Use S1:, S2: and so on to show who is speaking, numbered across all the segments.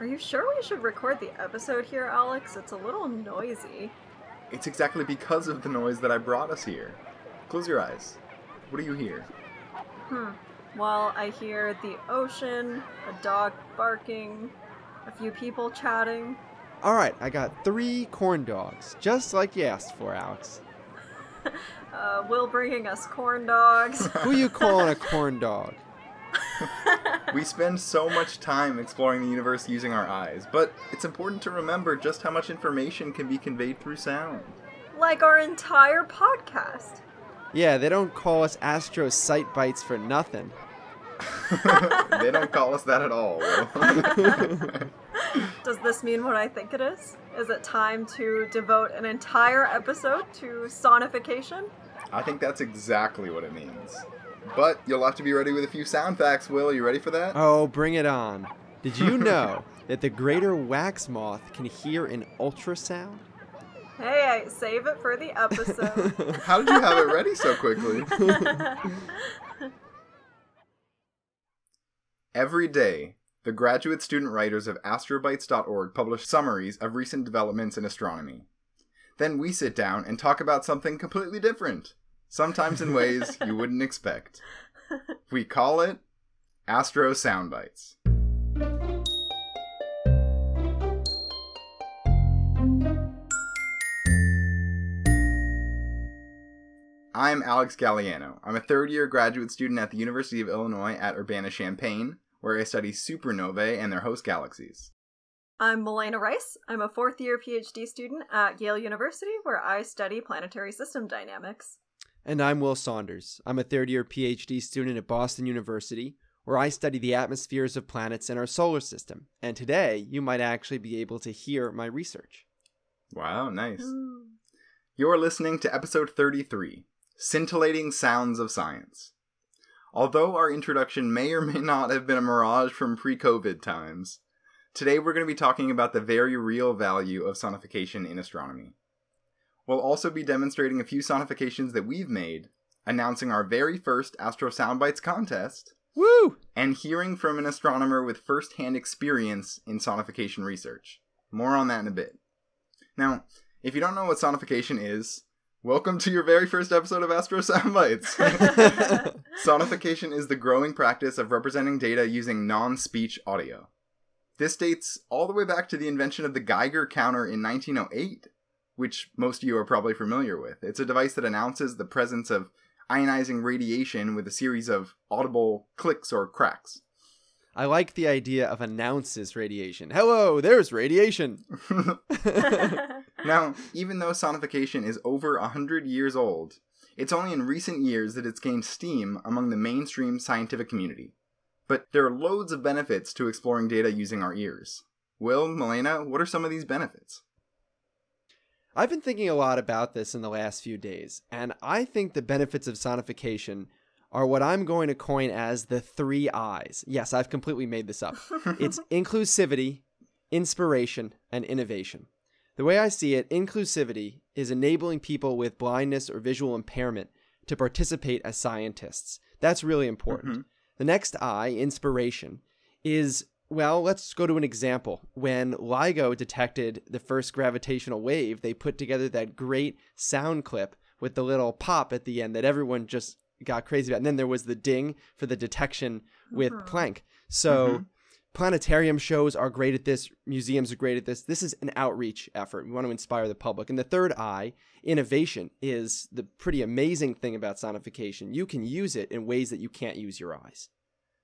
S1: Are you sure we should record the episode here, Alex? It's a little noisy.
S2: It's exactly because of the noise that I brought us here. Close your eyes. What do you hear?
S1: Hmm. Well, I hear the ocean, a dog barking, a few people chatting.
S3: All right, I got three corn dogs, just like you asked for, Alex.
S1: Uh, Will bringing us corn dogs.
S3: Who you calling a corn dog?
S2: We spend so much time exploring the universe using our eyes, but it's important to remember just how much information can be conveyed through sound.
S1: like our entire podcast.
S3: Yeah, they don't call us Astro Sight Bites for nothing.
S2: they don't call us that at all.
S1: Does this mean what I think it is? Is it time to devote an entire episode to sonification?
S2: I think that's exactly what it means. But you'll have to be ready with a few sound facts, Will. Are you ready for that?
S3: Oh, bring it on. Did you know that the greater wax moth can hear an ultrasound?
S1: Hey, I save it for the episode.
S2: How did you have it ready so quickly? Every day, the graduate student writers of astrobites.org publish summaries of recent developments in astronomy. Then we sit down and talk about something completely different, sometimes in ways you wouldn't expect. We call it Astro Soundbites. I'm Alex Gagliano. I'm a third year graduate student at the University of Illinois at Urbana Champaign, where I study supernovae and their host galaxies.
S1: I'm Malena Rice. I'm a fourth year PhD student at Yale University where I study planetary system dynamics.
S3: And I'm Will Saunders. I'm a third year PhD student at Boston University, where I study the atmospheres of planets in our solar system. And today, you might actually be able to hear my research.
S2: Wow, nice. You're listening to episode 33 Scintillating Sounds of Science. Although our introduction may or may not have been a mirage from pre COVID times, today we're going to be talking about the very real value of sonification in astronomy. We'll also be demonstrating a few sonifications that we've made, announcing our very first Astro Soundbites contest,
S3: Woo!
S2: and hearing from an astronomer with first hand experience in sonification research. More on that in a bit. Now, if you don't know what sonification is, welcome to your very first episode of Astro Soundbites. Sonification is the growing practice of representing data using non speech audio. This dates all the way back to the invention of the Geiger counter in 1908, which most of you are probably familiar with. It's a device that announces the presence of ionizing radiation with a series of audible clicks or cracks.
S3: I like the idea of announces radiation. Hello, there's radiation.
S2: Now, even though sonification is over a hundred years old, it's only in recent years that it's gained steam among the mainstream scientific community. But there are loads of benefits to exploring data using our ears. Will, Malena, what are some of these benefits?
S3: I've been thinking a lot about this in the last few days, and I think the benefits of sonification are what I'm going to coin as the three I's. Yes, I've completely made this up. it's inclusivity, inspiration, and innovation. The way I see it, inclusivity is enabling people with blindness or visual impairment to participate as scientists. That's really important. Mm-hmm. The next I, inspiration, is well, let's go to an example. When LIGO detected the first gravitational wave, they put together that great sound clip with the little pop at the end that everyone just got crazy about. And then there was the ding for the detection with uh-huh. Planck. So mm-hmm. planetarium shows are great at this, museums are great at this. This is an outreach effort. We want to inspire the public. And the third eye, innovation, is the pretty amazing thing about sonification. You can use it in ways that you can't use your eyes.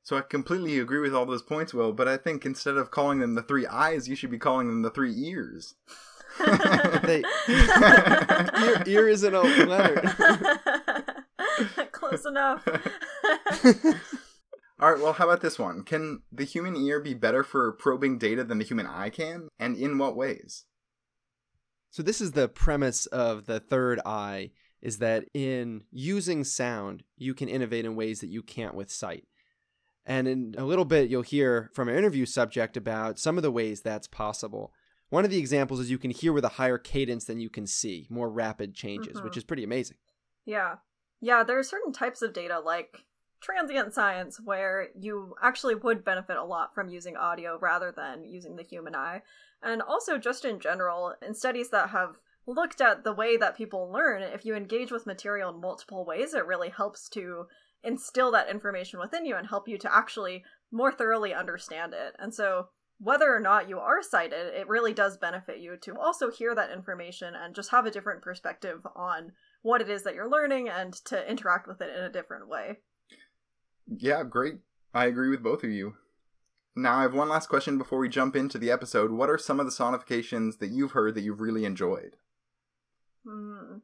S2: So I completely agree with all those points, Will, but I think instead of calling them the three eyes, you should be calling them the three ears.
S3: They, ear, ear isn't a letter.
S1: Close enough.
S2: All right, well, how about this one? Can the human ear be better for probing data than the human eye can? And in what ways?
S3: So this is the premise of the third eye is that in using sound, you can innovate in ways that you can't with sight. And in a little bit, you'll hear from our interview subject about some of the ways that's possible. One of the examples is you can hear with a higher cadence than you can see, more rapid changes, which mm-hmm. is pretty amazing.
S1: Yeah. Yeah, there are certain types of data like transient science where you actually would benefit a lot from using audio rather than using the human eye. And also, just in general, in studies that have looked at the way that people learn, if you engage with material in multiple ways, it really helps to instill that information within you and help you to actually more thoroughly understand it. And so, whether or not you are sighted, it really does benefit you to also hear that information and just have a different perspective on what it is that you're learning and to interact with it in a different way.
S2: Yeah, great. I agree with both of you. Now, I have one last question before we jump into the episode. What are some of the sonifications that you've heard that you've really enjoyed?
S1: Hmm.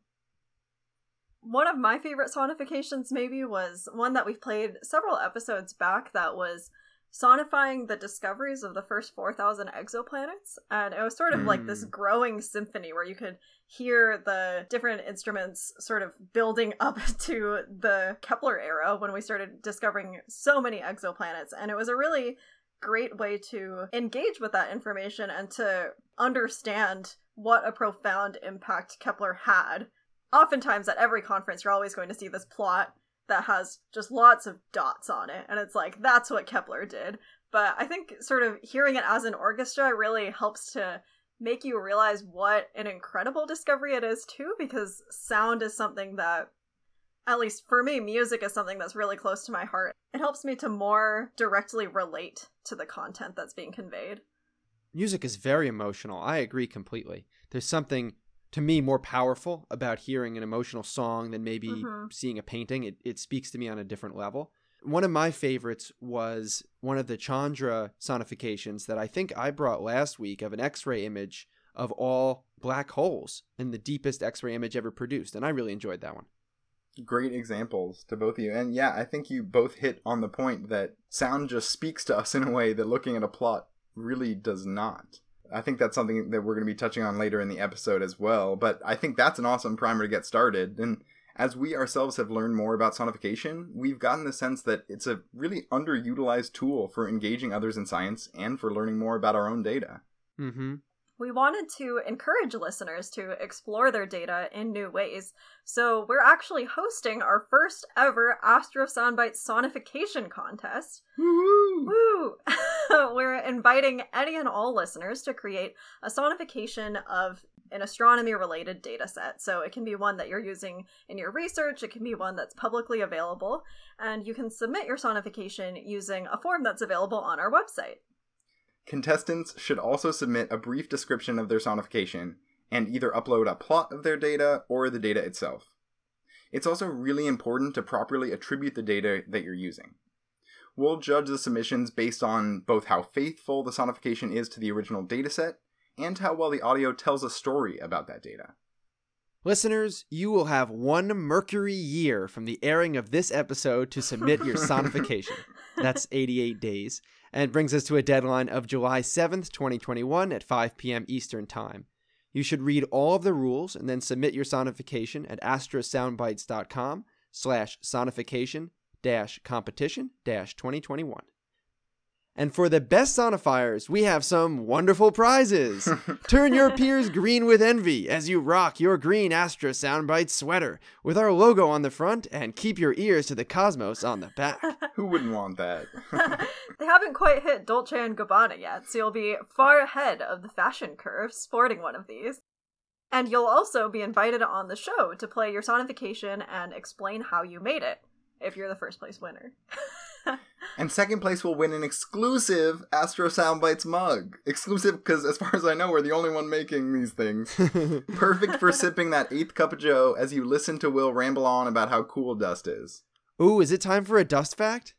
S1: One of my favorite sonifications, maybe, was one that we played several episodes back that was sonifying the discoveries of the first 4,000 exoplanets. And it was sort of mm. like this hmm. growing symphony where you could hear the different instruments sort of building up to the Kepler era when we started discovering so many exoplanets. And it was a really great way to engage with that information and to understand what a profound impact Kepler had. Oftentimes, at every conference, you're always going to see this plot that has just lots of dots on it, and it's like, that's what Kepler did. But I think sort of hearing it as an orchestra really helps to make you realize what an incredible discovery it is, too, because sound is something that at least for me, music is something that's really close to my heart. It helps me to more directly relate to the content that's being conveyed.
S3: Music is very emotional. I agree completely. There's something to me more powerful about hearing an emotional song than maybe mm-hmm. seeing a painting. It, it speaks to me on a different level. One of my favorites was one of the Chandra sonifications that I think I brought last week of an X ray image of all black holes in the deepest X ray image ever produced. And I really enjoyed that one
S2: great examples to both of you. And yeah, I think you both hit on the point that sound just speaks to us in a way that looking at a plot really does not. I think that's something that we're going to be touching on later in the episode as well. But I think that's an awesome primer to get started. And as we ourselves have learned more about sonification, we've gotten the sense that it's a really underutilized tool for engaging others in science and for learning more about our own data.
S3: Mm-hmm
S1: we wanted to encourage listeners to explore their data in new ways. So we're actually hosting our first ever Astro Soundbite sonification contest.
S2: Woo!
S1: We're inviting any and all listeners to create a sonification of an astronomy related data set. So it can be one that you're using in your research, it can be one that's publicly available, and you can submit your sonification using a form that's available on our website.
S2: Contestants should also submit a brief description of their sonification and either upload a plot of their data or the data itself. It's also really important to properly attribute the data that you're using. We'll judge the submissions based on both how faithful the sonification is to the original dataset and how well the audio tells a story about that data.
S3: Listeners, you will have one Mercury year from the airing of this episode to submit your sonification. That's 88 days and brings us to a deadline of July 7th, 2021 at 5 p.m. Eastern Time. You should read all of the rules and then submit your sonification at astrosoundbites.com slash sonification dash competition dash 2021. And for the best sonifiers, we have some wonderful prizes. Turn your peers green with envy as you rock your green Astro Soundbite sweater with our logo on the front and keep your ears to the cosmos on the back.
S2: Who wouldn't want that?
S1: they haven't quite hit Dolce and Gabbana yet, so you'll be far ahead of the fashion curve sporting one of these. And you'll also be invited on the show to play your sonification and explain how you made it if you're the first place winner.
S2: And second place will win an exclusive Astro Soundbites mug. Exclusive because, as far as I know, we're the only one making these things. Perfect for sipping that eighth cup of Joe as you listen to Will ramble on about how cool dust is.
S3: Ooh, is it time for a dust fact?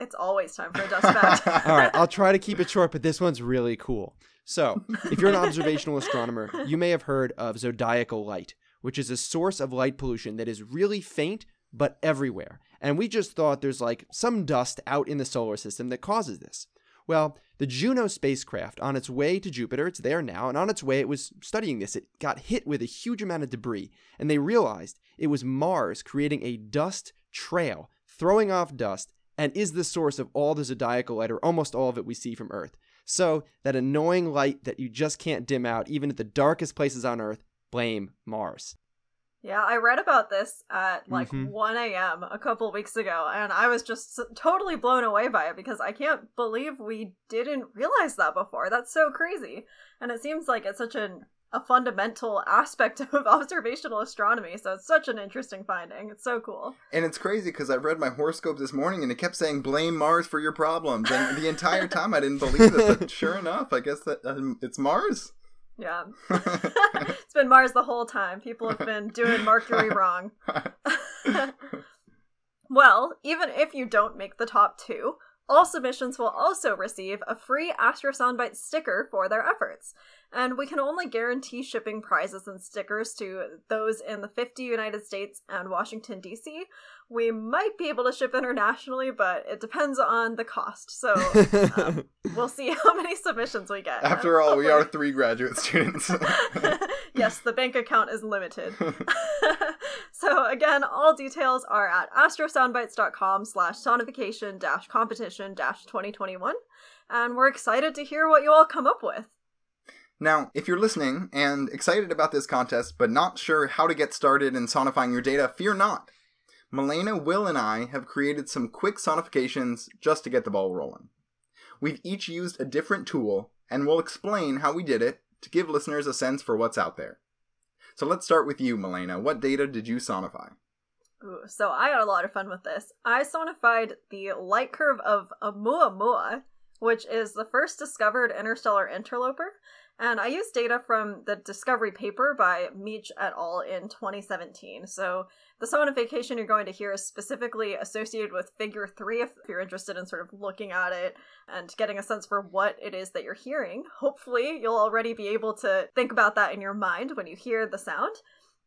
S1: It's always time for a dust fact.
S3: All right, I'll try to keep it short, but this one's really cool. So, if you're an observational astronomer, you may have heard of zodiacal light, which is a source of light pollution that is really faint but everywhere. And we just thought there's like some dust out in the solar system that causes this. Well, the Juno spacecraft, on its way to Jupiter, it's there now, and on its way it was studying this. It got hit with a huge amount of debris, and they realized it was Mars creating a dust trail, throwing off dust, and is the source of all the zodiacal light, or almost all of it we see from Earth. So, that annoying light that you just can't dim out, even at the darkest places on Earth, blame Mars.
S1: Yeah, I read about this at like
S3: Mhm.
S1: 1 a.m. a couple weeks ago, and I was just totally blown away by it because I can't believe we didn't realize that before. That's so crazy. And it seems like it's such an, a fundamental aspect of observational astronomy, so it's such an interesting finding. It's so cool.
S2: And it's crazy because I read my horoscope this morning and it kept saying blame Mars for your problems, and the entire time I didn't believe it. But sure enough, I guess that um, it's Mars.
S1: Yeah. it's been Mars the whole time. People have been doing Mercury wrong. well, even if you don't make the top two, all submissions will also receive a free Astro Soundbite sticker for their efforts. And we can only guarantee shipping prizes and stickers to those in the 50 United States and Washington, D.C. We might be able to ship internationally, but it depends on the cost. So um, we'll see how many submissions we get.
S2: After all, we are three graduate students.
S1: yes, the bank account is limited. so again, all details are at astrosoundbites.com slash sonification dash competition dash 2021. And we're excited to hear what you all come up with.
S2: Now, if you're listening and excited about this contest but not sure how to get started in sonifying your data, fear not. Malena, Will, and I have created some quick sonifications just to get the ball rolling. We've each used a different tool, and we'll explain how we did it to give listeners a sense for what's out there. So let's start with you, Malena. What data did you sonify?
S1: Ooh, so I had a lot of fun with this. I sonified the light curve of Oumuamua, which is the first discovered interstellar interloper, and I used data from the discovery paper by Meech et al. in 2017. So the sonification you're going to hear is specifically associated with figure 3 if you're interested in sort of looking at it and getting a sense for what it is that you're hearing. Hopefully, you'll already be able to think about that in your mind when you hear the sound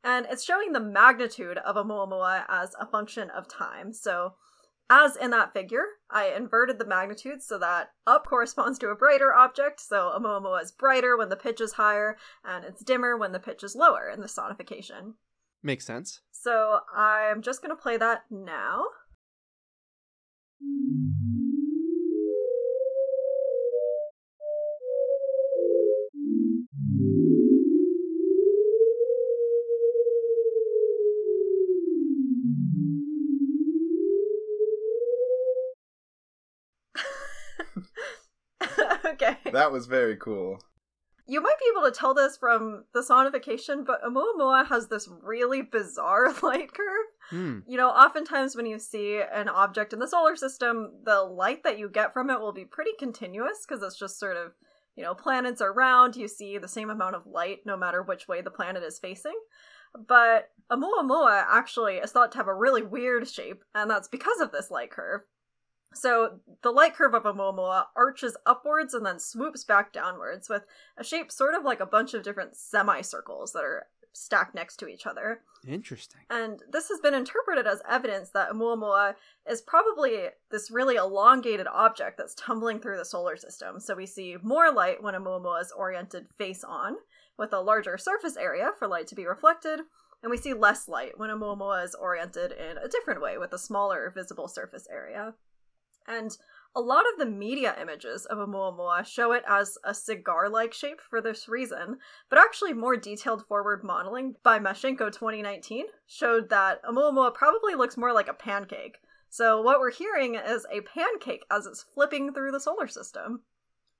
S1: and it's showing the magnitude of a Oumuamua as a function of time. So, as in that figure, I inverted the magnitude so that up corresponds to a brighter object, so a Oumuamua is brighter when the pitch is higher, and it's dimmer when the pitch is lower in the sonification.
S3: Makes sense.
S1: So, I'm just going to play that now.
S2: That was very cool.
S1: You might be able to tell this from the sonification, but Oumuamua has this really bizarre light curve.
S3: Hmm.
S1: You know, oftentimes when you see an object in the solar system, the light that you get from it will be pretty continuous because it's just sort of, you know, planets are round, you see the same amount of light no matter which way the planet is facing. But Oumuamua actually is thought to have a really weird shape, and that's because of this light curve. So the light curve of Oumuamua arches upwards and then swoops back downwards with a shape sort of like a bunch of different semicircles that are stacked next to each other.
S3: Interesting.
S1: And this has been interpreted as evidence that Oumuamua is probably this really elongated object that's tumbling through the solar system. So we see more light when Oumuamua is oriented face on, with a larger surface area for light to be reflected, and we see less light when Oumuamua is oriented in a different way, with a smaller visible surface area. And a lot of the media images of Oumuamua show it as a cigar-like shape for this reason, but actually more detailed forward modeling by Mashchenko 2019 showed that Oumuamua probably looks more like a pancake. So what we're hearing is a pancake as it's flipping through the solar system.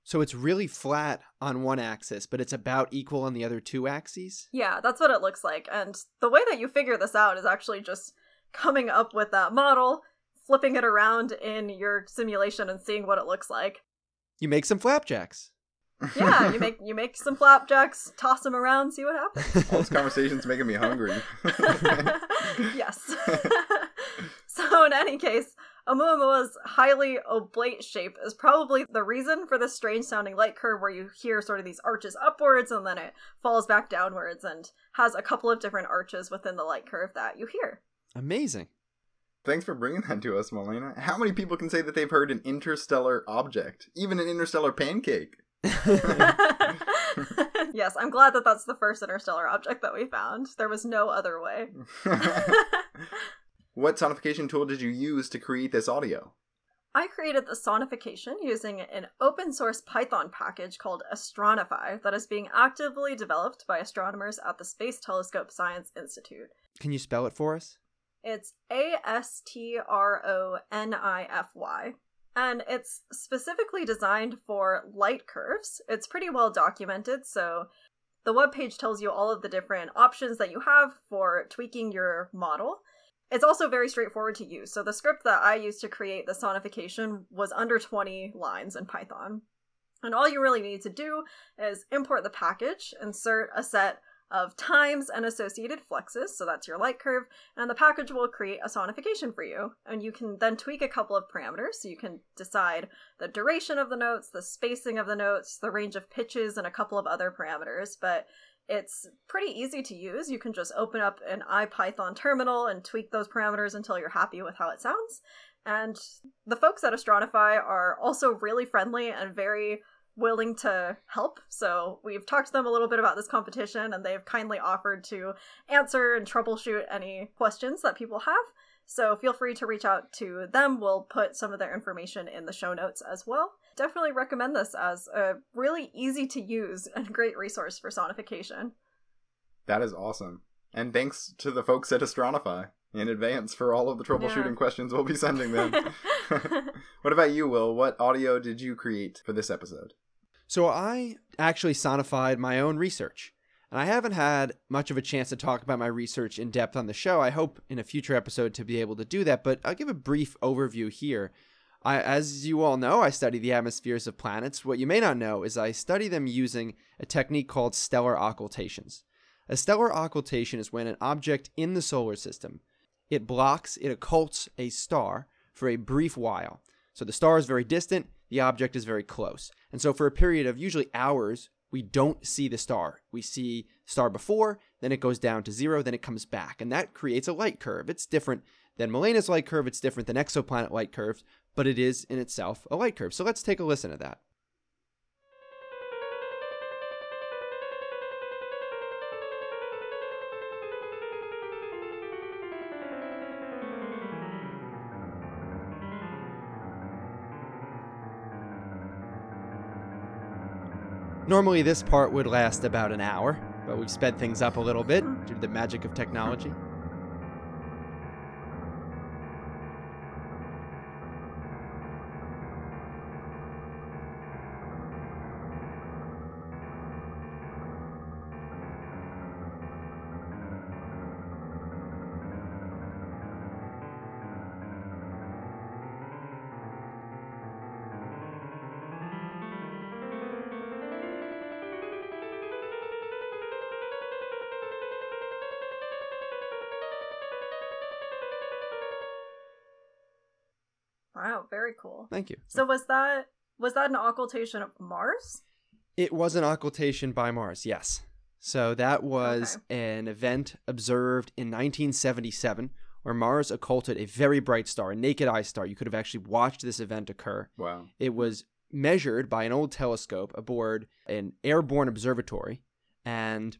S3: So it's really flat on one axis, but it's about equal on the other two axes?
S1: Yeah, that's what it looks like. And the way that you figure this out is actually just coming up with that model, flipping it around in your simulation and seeing what it looks like.
S3: You make some flapjacks.
S1: Yeah, you make you make some flapjacks, toss them around, see what happens.
S2: All this conversation's making me hungry.
S1: yes. so in any case, Oumuamua's highly oblate shape is probably the reason for this strange sounding light curve where you hear sort of these arches upwards and then it falls back downwards and has a couple of different arches within the light curve that you hear.
S3: Amazing.
S2: Thanks for bringing that to us, Malena. How many people can say that they've heard an interstellar object, even an interstellar pancake?
S1: yes, I'm glad that that's the first interstellar object that we found. There was no other way.
S2: what sonification tool did you use to create this audio?
S1: I created the sonification using an open source Python package called Astronify that is being actively developed by astronomers at the Space Telescope Science Institute.
S3: Can you spell it for us?
S1: It's A S T R O N I F Y. And it's specifically designed for light curves. It's pretty well documented, so the webpage tells you all of the different options that you have for tweaking your model. It's also very straightforward to use. So the script that I used to create the sonification was under 20 lines in Python. And all you really need to do is import the package, insert a set of times and associated fluxes, so that's your light curve, and the package will create a sonification for you. And you can then tweak a couple of parameters, so you can decide the duration of the notes, the spacing of the notes, the range of pitches, and a couple of other parameters. But it's pretty easy to use. You can just open up an IPython terminal and tweak those parameters until you're happy with how it sounds. And the folks at Astronify are also really friendly and very willing to help. So we've talked to them a little bit about this competition, and they've kindly offered to answer and troubleshoot any questions that people have. So feel free to reach out to them. We'll put some of their information in the show notes as well. Definitely recommend this as a really easy to use and great resource for sonification.
S2: That is awesome. And thanks to the folks at Astronify in advance for all of the troubleshooting
S1: Yeah.
S2: questions we'll be sending them. what about you, Will? What audio did you create for this episode?
S3: So I actually sonified my own research. And I haven't had much of a chance to talk about my research in depth on the show. I hope in a future episode to be able to do that, but I'll give a brief overview here. I, as you all know, I study the atmospheres of planets. What you may not know is I study them using a technique called stellar occultations. A stellar occultation is when an object in the solar system it blocks, it occults a star for a brief while. So the star is very distant, the object is very close. And so for a period of usually hours, we don't see the star. We see star before, then it goes down to zero, then it comes back. And that creates a light curve. It's different than Malena's light curve, it's different than exoplanet light curves, but it is in itself a light curve. So let's take a listen to that. Normally, this part would last about an hour, but we've sped things up a little bit due to the magic of technology.
S1: Cool.
S3: Thank you.
S1: So was that was that an occultation of Mars?
S3: It was an occultation by Mars, yes. So that was an event observed in 1977 where Mars occulted a very bright star, a naked eye star. You could have actually watched this event occur.
S2: Wow.
S3: It was measured by an old telescope aboard an airborne observatory, and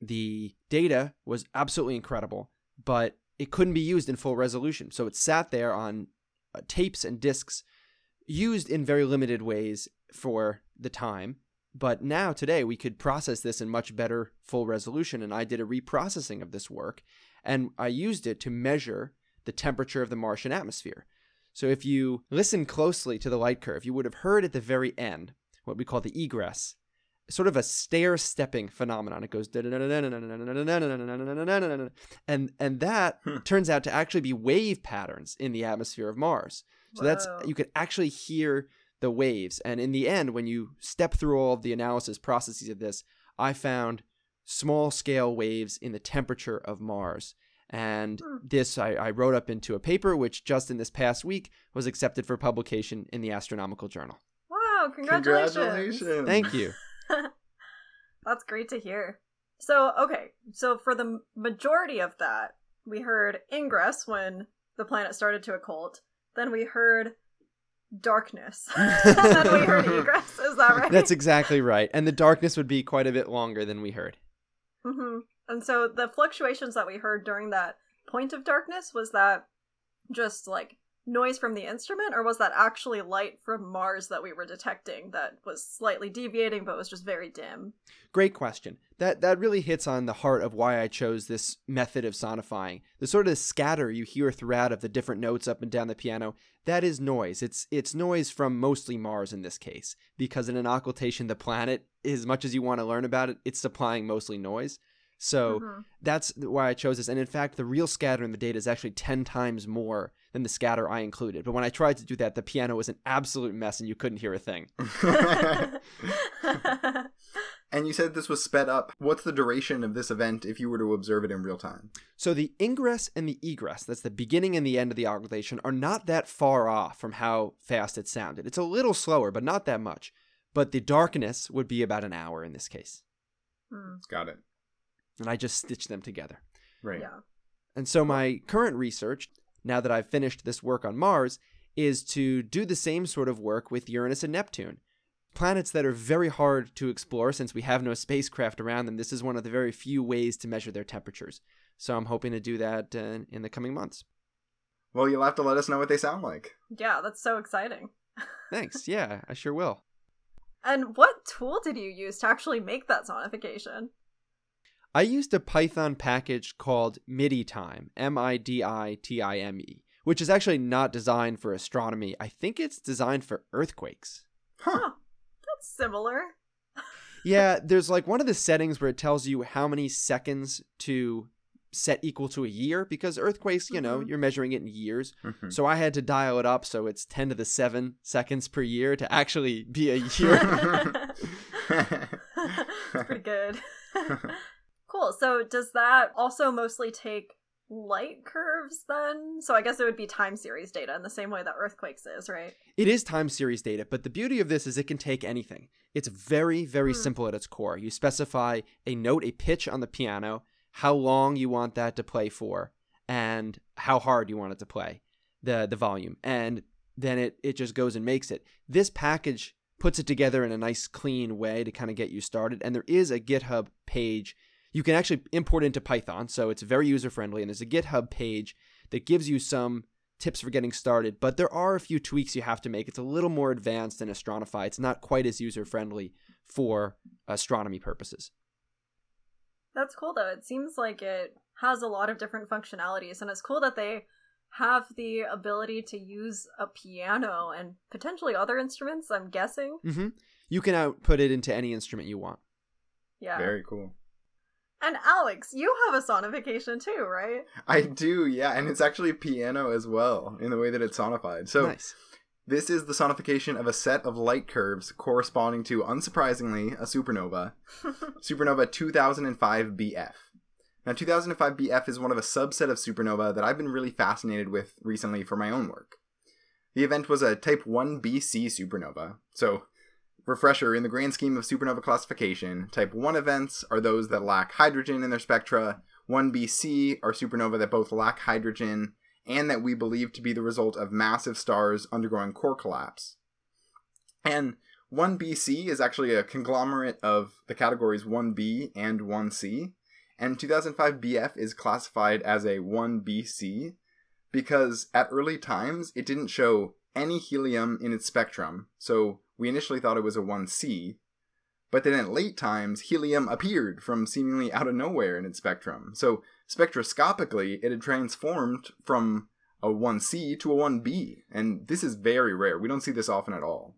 S3: the data was absolutely incredible, but it couldn't be used in full resolution. So it sat there on uh, tapes and discs used in very limited ways for the time. But now, today, we could process this in much better full resolution. And I did a reprocessing of this work and I used it to measure the temperature of the Martian atmosphere. So if you listen closely to the light curve, you would have heard at the very end what we call the egress, sort of a stair stepping phenomenon. It goes and and that
S2: Hmm.
S3: turns out to actually be wave patterns in the atmosphere of Mars. So that's
S1: Whoa.
S3: you could actually hear the waves. And in the end, when you step through all of the analysis processes of this, I found small scale waves in the temperature of Mars. And
S1: Hmm.
S3: this I, I wrote up into a paper, which just in this past week was accepted for publication in the Astronomical Journal.
S1: Wow, congratulations.
S2: Congratulations.
S3: Thank you.
S1: That's great to hear. So, okay, so for the majority of that, we heard ingress when the planet started to occult. Then we heard darkness. then we heard egress. Is that right?
S3: That's exactly right. And the darkness would be quite a bit longer than we heard.
S1: hmm And so the fluctuations that we heard during that point of darkness was that just like noise from the instrument, or was that actually light from Mars that we were detecting that was slightly deviating but was just very dim?
S3: Great question. That that really hits on the heart of why I chose this method of sonifying. The sort of scatter you hear throughout of the different notes up and down the piano, that is noise. It's it's noise from mostly Mars in this case, because in an occultation the planet, as much as you want to learn about it, it's supplying mostly noise. So
S1: Mm-hmm.
S3: that's why I chose this. And in fact, the real scatter in the data is actually 10 times more than the scatter I included. But when I tried to do that, the piano was an absolute mess and you couldn't hear a thing.
S2: and you said this was sped up. What's the duration of this event if you were to observe it in real time?
S3: So the ingress and the egress, that's the beginning and the end of the occultation, are not that far off from how fast it sounded. It's a little slower, but not that much. But the darkness would be about an hour in this case.
S1: Hmm,
S2: Got it.
S3: And I just stitched them together.
S2: Right.
S1: yeah.
S3: And so my current research, now that I've finished this work on Mars, is to do the same sort of work with Uranus and Neptune. Planets that are very hard to explore since we have no spacecraft around them. This is one of the very few ways to measure their temperatures. So I'm hoping to do that uh, in the coming months.
S2: Well, you'll have to let us know what they sound like.
S1: Yeah, that's so exciting.
S3: Thanks. Yeah, I sure will.
S1: And what tool did you use to actually make that sonification?
S3: I used a Python package called MIDI Time, M I D I T I M E, which is actually not designed for astronomy. I think it's designed for earthquakes.
S2: Huh.
S1: Huh. That's similar.
S3: yeah, there's like one of the settings where it tells you how many seconds to set equal to a year because earthquakes, you know,
S1: Mhm.
S3: you're measuring it in years.
S2: Mhm.
S3: So I had to dial it up so it's 10 to the 7 seconds per year to actually be a year.
S1: It's pretty good. cool. So does that also mostly take light curves then? So I guess it would be time series data in the same way that earthquakes is, right?
S3: It is time series data, but the beauty of this is it can take anything. It's very, very
S1: Hmm.
S3: simple at its core. You specify a note, a pitch on the piano, how long you want that to play for, and how hard you want it to play, the the volume, and then it it just goes and makes it. This package puts it together in a nice, clean way to kind of get you started. And there is a GitHub page you can actually import into Python, so it's very user friendly. And there's a GitHub page that gives you some tips for getting started, but there are a few tweaks you have to make. It's a little more advanced than Astronify. It's not quite as user friendly for astronomy purposes.
S1: That's cool though. It seems like it has a lot of different functionalities, and it's cool that they have the ability to use a piano and potentially other instruments, I'm guessing.
S3: hmm You can output it into any instrument you want.
S1: Yeah.
S2: Very cool.
S1: And Alex, you have a sonification too, right?
S2: I do, yeah, and it's actually piano as well in the way that it's sonified. So
S3: nice.
S2: this is the sonification of a set of light curves corresponding to, unsurprisingly, a supernova, supernova 2005 BF. Now, 2005 BF is one of a subset of supernova that I've been really fascinated with recently for my own work. The event was a Type 1bc supernova, so refresher in the grand scheme of supernova classification, type 1 events are those that lack hydrogen in their spectra, 1bc are supernova that both lack hydrogen and that we believe to be the result of massive stars undergoing core collapse. And 1bc is actually a conglomerate of the categories 1b and 1c, and 2005 BF is classified as a 1bc because at early times it didn't show any helium in its spectrum, so we initially thought it was a 1c, but then at late times helium appeared from seemingly out of nowhere in its spectrum. So spectroscopically it had transformed from a 1c to a 1b, and this is very rare. We don't see this often at all.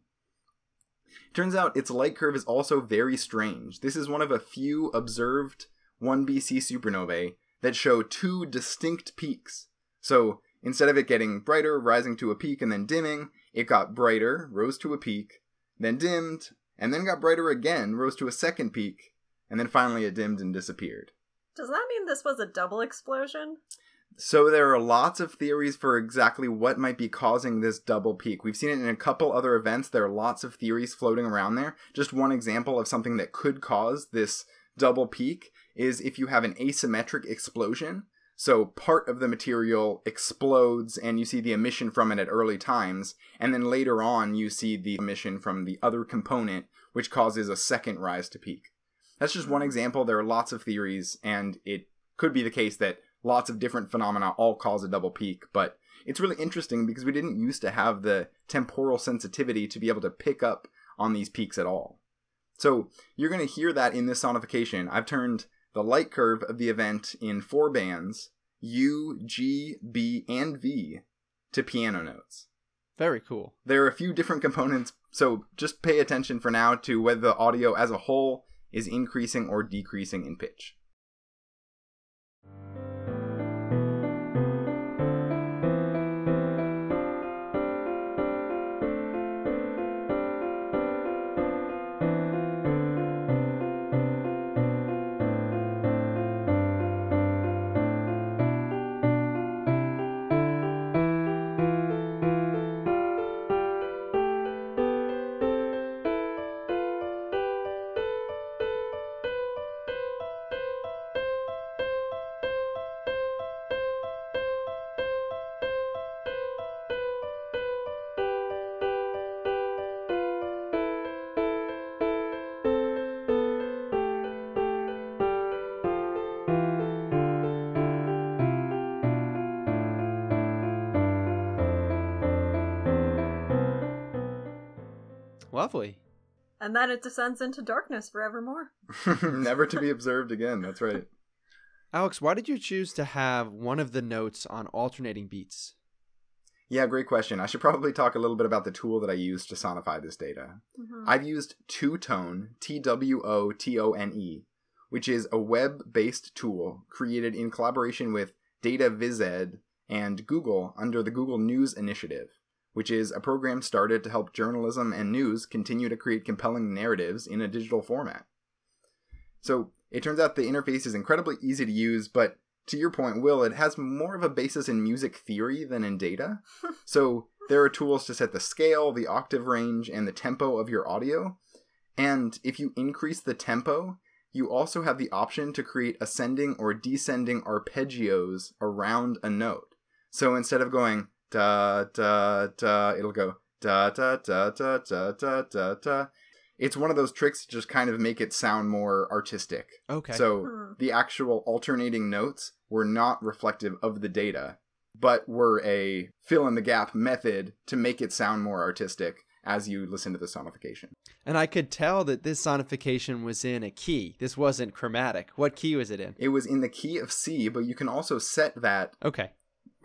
S2: Turns out its light curve is also very strange. This is one of a few observed 1bc supernovae that show two distinct peaks. So instead of it getting brighter, rising to a peak, and then dimming, it got brighter, rose to a peak, then dimmed, and then got brighter again, rose to a second peak, and then finally it dimmed and disappeared.
S1: Does that mean this was a double explosion?
S2: So there are lots of theories for exactly what might be causing this double peak. We've seen it in a couple other events. There are lots of theories floating around there. Just one example of something that could cause this double peak is if you have an asymmetric explosion. So part of the material explodes and you see the emission from it at early times, and then later on you see the emission from the other component, which causes a second rise to peak. That's just one hmm. example. There are lots of theories, and it could be the case that lots of different phenomena all cause a double peak, but it's really interesting because we didn't used to have the temporal sensitivity to be able to pick up on these peaks at all. So you're going to hear that in this sonification. I've turned the light curve of the event in four bands U, G, B, and V to piano notes.
S3: Very cool.
S2: There are a few different components, so just pay attention for now to whether the audio as a whole is increasing or decreasing in pitch.
S3: Lovely.
S1: And then it descends into darkness forevermore.
S2: Never to be observed again. That's right.
S3: Alex, why did you choose to have one of the notes on alternating beats?
S2: Yeah, great question. I should probably talk a little bit about the tool that I used to sonify this data.
S1: Mhm.
S2: I've used TwoTone, T W O T O N E, which is a web based tool created in collaboration with Datavized and Google under the Google News Initiative, which is a program started to help journalism and news continue to create compelling narratives in a digital format. So it turns out the interface is incredibly easy to use, but to your point, Will, it has more of a basis in music theory than in data. so there are tools to set the scale, the octave range, and the tempo of your audio. And if you increase the tempo, you also have the option to create ascending or descending arpeggios around a note. So instead of going da da da, it'll go da da da da da da da da. It's one of those tricks to just kind of make it sound more artistic.
S3: Okay.
S2: So
S1: Hmm.
S2: the actual alternating notes were not reflective of the data, but were a fill in the gap method to make it sound more artistic as you listen to the sonification.
S3: and I could tell that this sonification was in a key. This wasn't chromatic. What key was it in?
S2: It was in the key of C, but you can also set that
S3: Okay.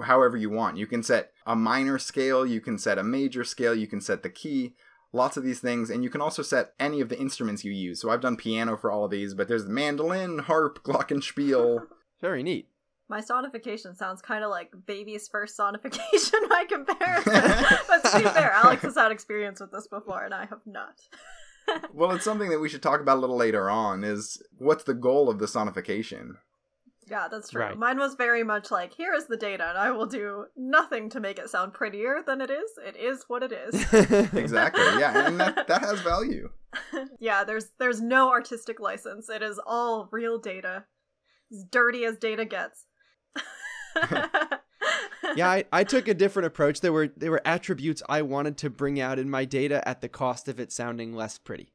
S2: However you want. You can set a minor scale, you can set a major scale, you can set the key, lots of these things, and you can also set any of the instruments you use. So I've done piano for all of these, but there's the mandolin, harp, glockenspiel.
S3: Very neat.
S1: My sonification sounds kind of like baby's first sonification by comparison. but to be fair, Alex has had experience with this before, and I have not.
S2: well, it's something that we should talk about a little later on is what's the goal of the sonification?
S1: Yeah, that's true.
S3: Right.
S1: Mine was very much like, here is the data, and I will do nothing to make it sound prettier than it is. It is what it is.
S2: Exactly. Yeah, and that, that has value.
S1: yeah, there's there's no artistic license. It is all real data. As dirty as data gets.
S3: yeah, I, I took a different approach. There were there were attributes I wanted to bring out in my data at the cost of it sounding less pretty.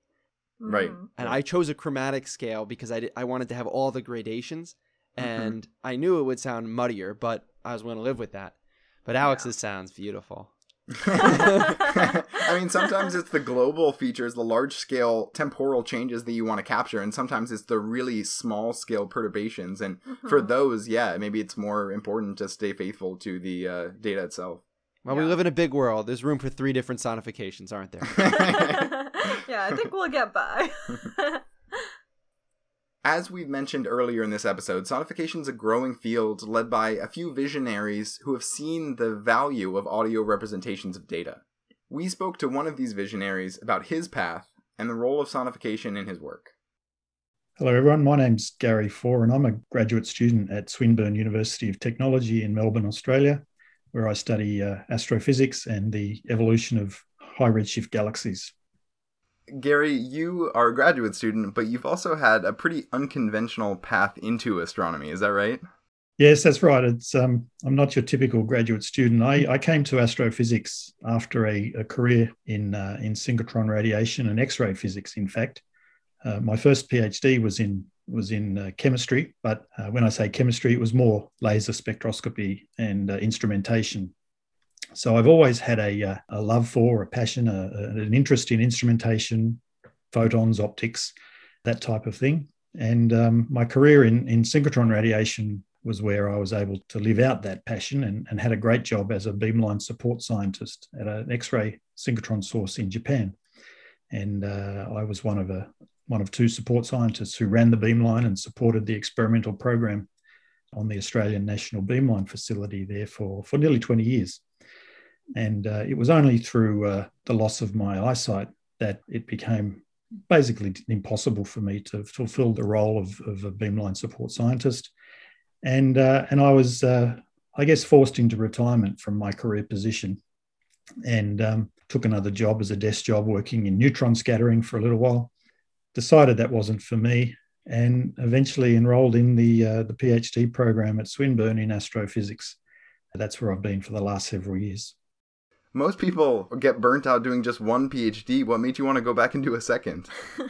S2: Right.
S1: Mhm.
S3: And I chose a chromatic scale because I did, I wanted to have all the gradations and I knew it would sound muddier, but I was willing to live with that. But Alex's sounds beautiful.
S2: I mean, sometimes it's the global features, the large scale temporal changes that you want to capture, and sometimes it's the really small scale perturbations. And for
S1: Mhm.
S2: those, yeah, maybe it's more important to stay faithful to the uh, data itself.
S3: Well, we live in a big world. There's room for three different sonifications, aren't there?
S1: yeah, I think we'll get by.
S2: As we've mentioned earlier in this episode, sonification is a growing field led by a few visionaries who have seen the value of audio representations of data. We spoke to one of these visionaries about his path and the role of sonification in his work.
S4: Hello, everyone. My name's Garry Foran, and I'm a graduate student at Swinburne University of Technology in Melbourne, Australia, where I study uh, astrophysics and the evolution of high redshift galaxies.
S2: Garry, you are a graduate student, but you've also had a pretty unconventional path into astronomy. Is that right?
S4: Yes, that's right. It's um, I'm not your typical graduate student. I, I came to astrophysics after a, a career in uh, in synchrotron radiation and X-ray physics. In fact, uh, my first PhD was in was in uh, chemistry, but uh, when I say chemistry, it was more laser spectroscopy and uh, instrumentation So I've always had a, uh, a love for, a passion, a, a, an interest in instrumentation, photons, optics, that type of thing. And um, my career in, in synchrotron radiation was where I was able to live out that passion and, and had a great job as a beamline support scientist at an X-ray synchrotron source in Japan. And uh, I was one of a one of two support scientists who ran the beamline and supported the experimental program on the Australian National Beamline facility there for, for nearly 20 years. And uh, it was only through uh, the loss of my eyesight that it became basically impossible for me to fulfill the role of, of a beamline support scientist. And, uh, and I was, uh, I guess, forced into retirement from my career position and um, took another job as a desk job working in neutron scattering for a little while. Decided that wasn't for me and eventually enrolled in the, uh, the PhD program at Swinburne in astrophysics. That's where I've been for the last several years.
S2: Most people get burnt out doing just one PhD. What made you want to go back and do a second?
S4: uh,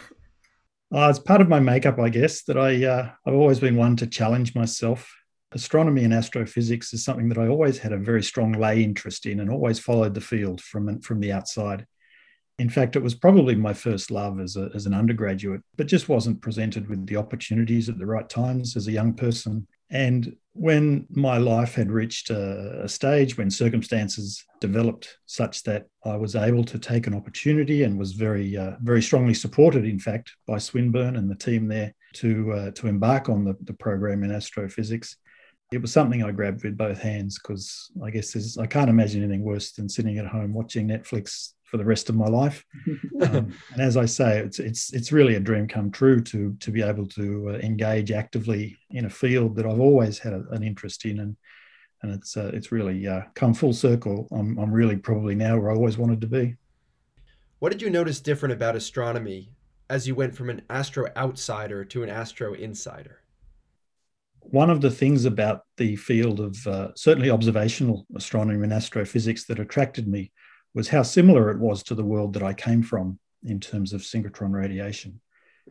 S4: it's part of my makeup, I guess, that I, uh, I've always been one to challenge myself. Astronomy and astrophysics is something that I always had a very strong lay interest in and always followed the field from, from the outside. In fact, it was probably my first love as, a, as an undergraduate, but just wasn't presented with the opportunities at the right times as a young person. And when my life had reached a, stage when circumstances developed such that I was able to take an opportunity and was very, uh, very strongly supported, in fact, by Swinburne and the team there to, uh, to embark on the, the program in astrophysics, it was something I grabbed with both hands because I guess I can't imagine anything worse than sitting at home watching Netflix for the rest of my life. um, and as I say, it's it's it's really a dream come true to to be able to uh, engage actively in a field that I've always had a, an interest in, and and it's uh, it's really uh, come full circle. I'm I'm really probably now where I always wanted to be.
S3: What did you notice different about astronomy as you went from an astro outsider to an astro insider?
S4: One of the things about the field of uh, certainly observational astronomy and astrophysics that attracted me was how similar it was to the world that I came from in terms of synchrotron radiation.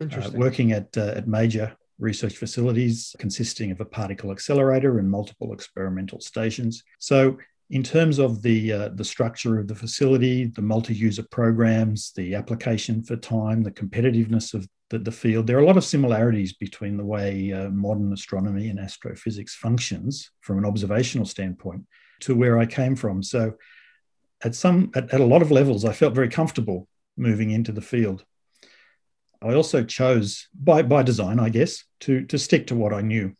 S4: Uh, working at, uh, at major research facilities consisting of a particle accelerator and multiple experimental stations. So, in terms of the, uh, the structure of the facility, the multi user programs, the application for time, the competitiveness of the, the field, there are a lot of similarities between the way uh, modern astronomy and astrophysics functions from an observational standpoint to where I came from. So, at some at, at a lot of levels, I felt very comfortable moving into the field. I also chose by by design, I guess, to to stick to what I knew.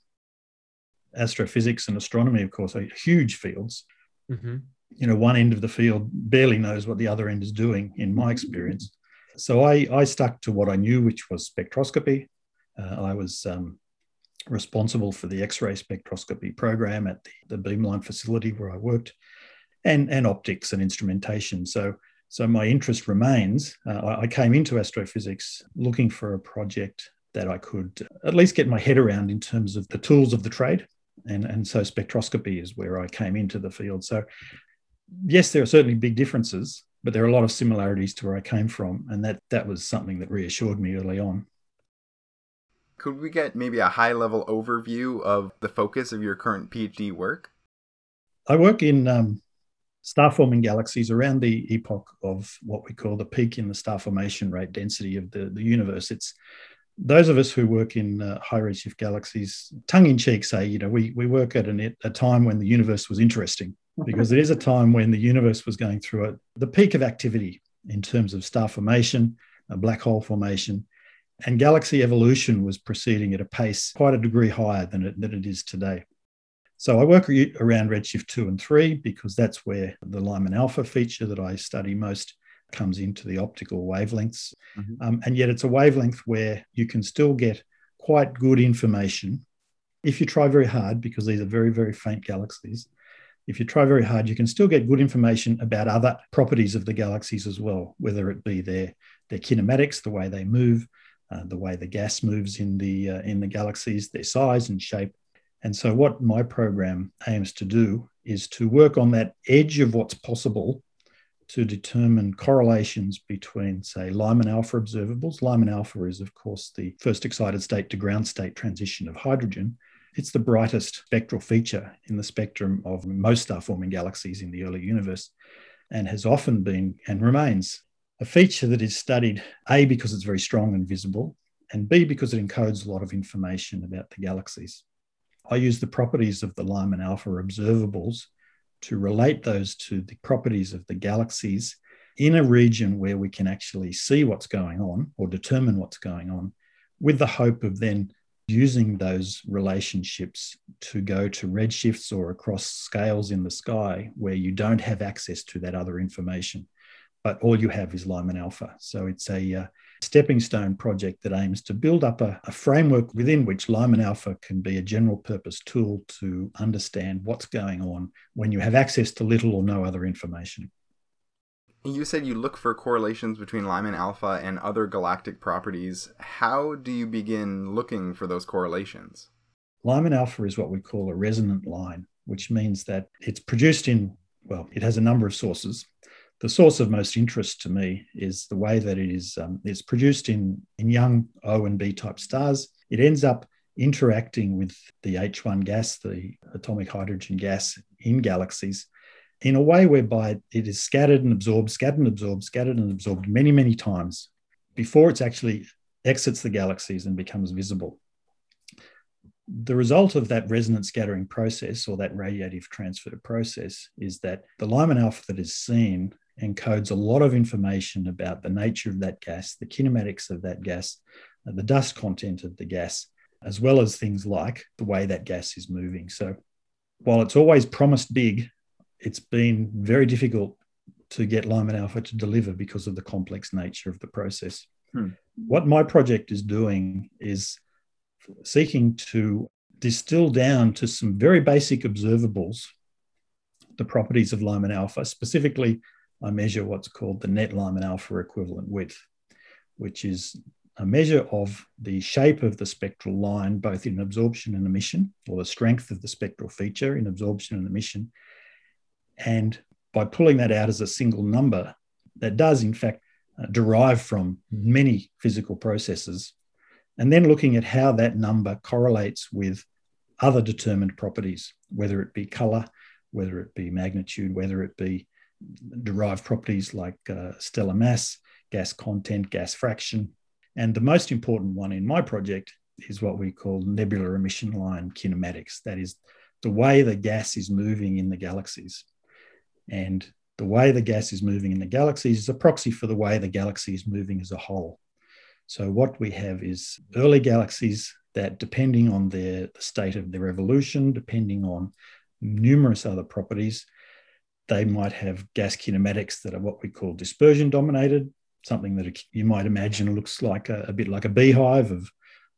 S4: Astrophysics and astronomy, of course, are huge fields. Mm-hmm. You know, one end of the field barely knows what the other end is doing, in my experience. So I, I stuck to what I knew, which was spectroscopy. Uh, I was um, responsible for the X-ray spectroscopy program at the, the Beamline facility where I worked and, and optics and instrumentation. So, so my interest remains. Uh, I came into astrophysics looking for a project that I could at least get my head around in terms of the tools of the trade. And, and so spectroscopy is where I came into the field. So, yes, there are certainly big differences, but there are a lot of similarities to where I came from. And that, that was something that reassured me early on.
S2: Could we get maybe a high level overview of the focus of your current PhD work?
S4: I work in um, star forming galaxies around the epoch of what we call the peak in the star formation rate density of the, the universe. It's those of us who work in uh, high redshift galaxies, tongue in cheek, say, you know, we, we work at an, a time when the universe was interesting because it is a time when the universe was going through a, the peak of activity in terms of star formation, black hole formation, and galaxy evolution was proceeding at a pace quite a degree higher than it, than it is today. So I work around Redshift 2 and 3 because that's where the Lyman alpha feature that I study most comes into the optical wavelengths. Mm-hmm. Um, and yet it's a wavelength where you can still get quite good information if you try very hard, because these are very, very faint galaxies. If you try very hard, you can still get good information about other properties of the galaxies as well, whether it be their, their kinematics, the way they move, uh, the way the gas moves in the, uh, in the galaxies, their size and shape, and so, what my program aims to do is to work on that edge of what's possible to determine correlations between, say, Lyman alpha observables. Lyman alpha is, of course, the first excited state to ground state transition of hydrogen. It's the brightest spectral feature in the spectrum of most star forming galaxies in the early universe and has often been and remains a feature that is studied A, because it's very strong and visible, and B, because it encodes a lot of information about the galaxies. I use the properties of the Lyman alpha observables to relate those to the properties of the galaxies in a region where we can actually see what's going on or determine what's going on, with the hope of then using those relationships to go to redshifts or across scales in the sky where you don't have access to that other information, but all you have is Lyman alpha. So it's a uh, stepping stone project that aims to build up a, a framework within which Lyman alpha can be a general purpose tool to understand what's going on when you have access to little or no other information.
S2: You said you look for correlations between Lyman alpha and other galactic properties. How do you begin looking for those correlations?
S4: Lyman alpha is what we call a resonant line, which means that it's produced in, well, it has a number of sources. The source of most interest to me is the way that it is um, it's produced in, in young O and B type stars. It ends up interacting with the H1 gas, the atomic hydrogen gas in galaxies in a way whereby it is scattered and absorbed, scattered and absorbed, scattered and absorbed many, many times before it's actually exits the galaxies and becomes visible. The result of that resonance scattering process or that radiative transfer process is that the Lyman alpha that is seen encodes a lot of information about the nature of that gas, the kinematics of that gas, uh, the dust content of the gas, as well as things like the way that gas is moving. So while it's always promised big it's been very difficult to get Lyman Alpha to deliver because of the complex nature of the process. Hmm. What my project is doing is seeking to distill down to some very basic observables the properties of Lyman alpha. Specifically, I measure what's called the net Lyman alpha equivalent width, which is a measure of the shape of the spectral line, both in absorption and emission, or the strength of the spectral feature in absorption and emission, and by pulling that out as a single number, that does in fact uh, derive from many physical processes, and then looking at how that number correlates with other determined properties, whether it be color, whether it be magnitude, whether it be derived properties like uh, stellar mass, gas content, gas fraction. And the most important one in my project is what we call nebular emission line kinematics. That is the way the gas is moving in the galaxies. And the way the gas is moving in the galaxies is a proxy for the way the galaxy is moving as a whole. So, what we have is early galaxies that, depending on their the state of their evolution, depending on numerous other properties, they might have gas kinematics that are what we call dispersion dominated, something that you might imagine looks like a, a bit like a beehive of,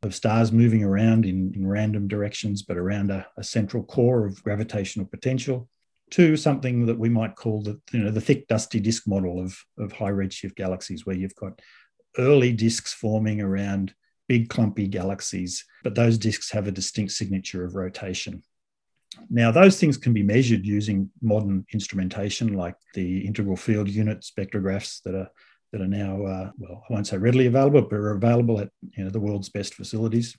S4: of stars moving around in, in random directions, but around a, a central core of gravitational potential. To something that we might call the you know the thick dusty disk model of of high redshift galaxies where you've got early disks forming around big clumpy galaxies but those disks have a distinct signature of rotation now those things can be measured using modern instrumentation like the integral field unit spectrographs that are that are now uh, well i won't say readily available but are available at you know the world's best facilities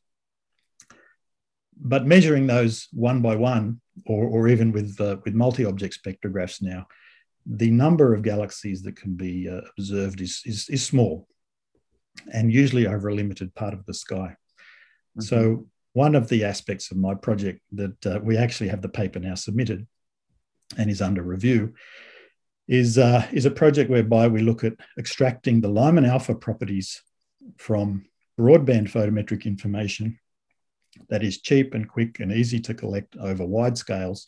S4: but measuring those one by one, or, or even with uh, with multi-object spectrographs now, the number of galaxies that can be uh, observed is, is, is small, and usually over a limited part of the sky. Mm-hmm. So one of the aspects of my project that uh, we actually have the paper now submitted and is under review is uh, is a project whereby we look at extracting the Lyman alpha properties from broadband photometric information that is cheap and quick and easy to collect over wide scales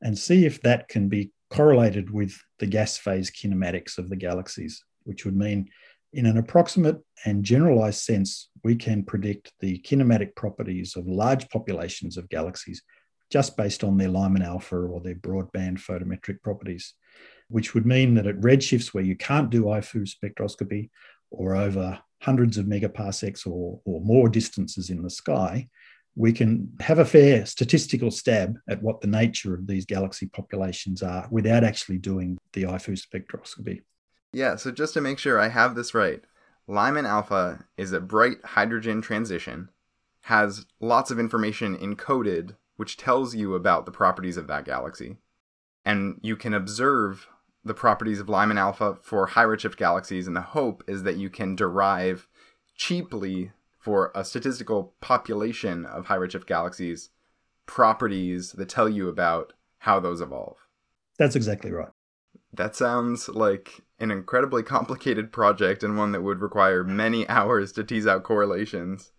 S4: and see if that can be correlated with the gas phase kinematics of the galaxies, which would mean in an approximate and generalized sense, we can predict the kinematic properties of large populations of galaxies just based on their Lyman alpha or their broadband photometric properties, which would mean that at redshifts where you can't do IFU spectroscopy or over hundreds of megaparsecs or, or more distances in the sky, we can have a fair statistical stab at what the nature of these galaxy populations are without actually doing the IFU spectroscopy.
S2: Yeah, so just to make sure I have this right, Lyman alpha is a bright hydrogen transition, has lots of information encoded which tells you about the properties of that galaxy. And you can observe the properties of Lyman alpha for high redshift galaxies, and the hope is that you can derive cheaply for a statistical population of high redshift galaxies properties that tell you about how those evolve.
S4: That's exactly right.
S2: That sounds like an incredibly complicated project and one that would require many hours to tease out correlations.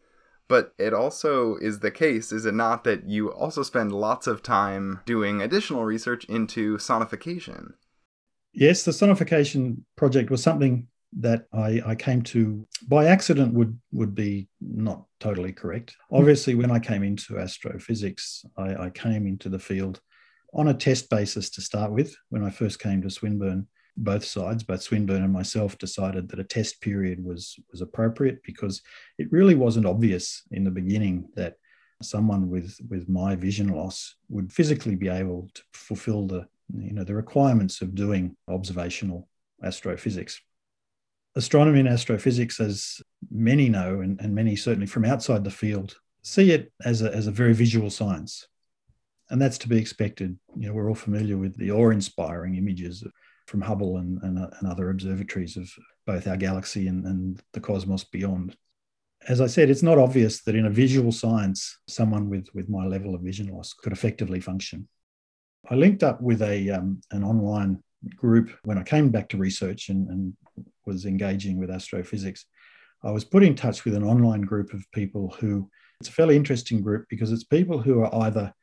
S2: But it also is the case, is it not, that you also spend lots of time doing additional research into sonification?
S4: Yes, the sonification project was something that I, I came to by accident would would be not totally correct. Obviously, when I came into astrophysics, I, I came into the field on a test basis to start with. When I first came to Swinburne, both sides, both Swinburne and myself, decided that a test period was was appropriate because it really wasn't obvious in the beginning that someone with with my vision loss would physically be able to fulfill the you know the requirements of doing observational astrophysics. Astronomy and astrophysics, as many know, and, and many certainly from outside the field, see it as a, as a very visual science. And that's to be expected. You know, we're all familiar with the awe-inspiring images from Hubble and, and, uh, and other observatories of both our galaxy and, and the cosmos beyond. As I said, it's not obvious that in a visual science, someone with, with my level of vision loss could effectively function. I linked up with a, um, an online group when I came back to research and, and was engaging with astrophysics. I was put in touch with an online group of people who, it's a fairly interesting group because it's people who are either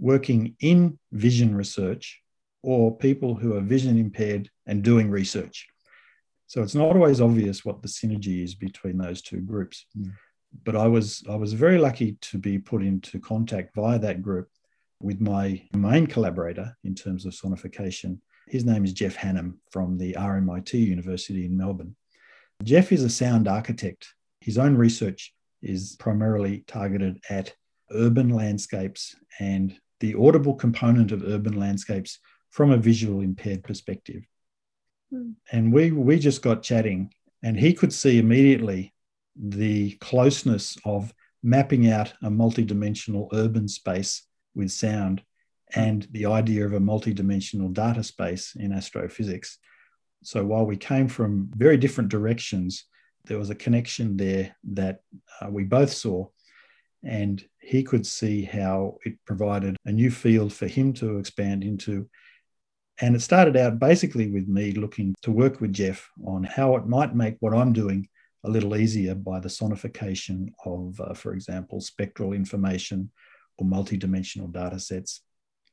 S4: working in vision research or people who are vision impaired and doing research. So it's not always obvious what the synergy is between those two groups. Mm. But I was I was very lucky to be put into contact via that group with my main collaborator in terms of sonification. His name is Jeff Hannam from the RMIT University in Melbourne. Jeff is a sound architect. His own research is primarily targeted at urban landscapes and the audible component of urban landscapes from a visual impaired perspective. Mm. And we we just got chatting, and he could see immediately the closeness of mapping out a multidimensional urban space with sound and the idea of a multidimensional data space in astrophysics. So while we came from very different directions, there was a connection there that uh, we both saw. And he could see how it provided a new field for him to expand into and it started out basically with me looking to work with Jeff on how it might make what I'm doing a little easier by the sonification of, uh, for example, spectral information or multidimensional data sets.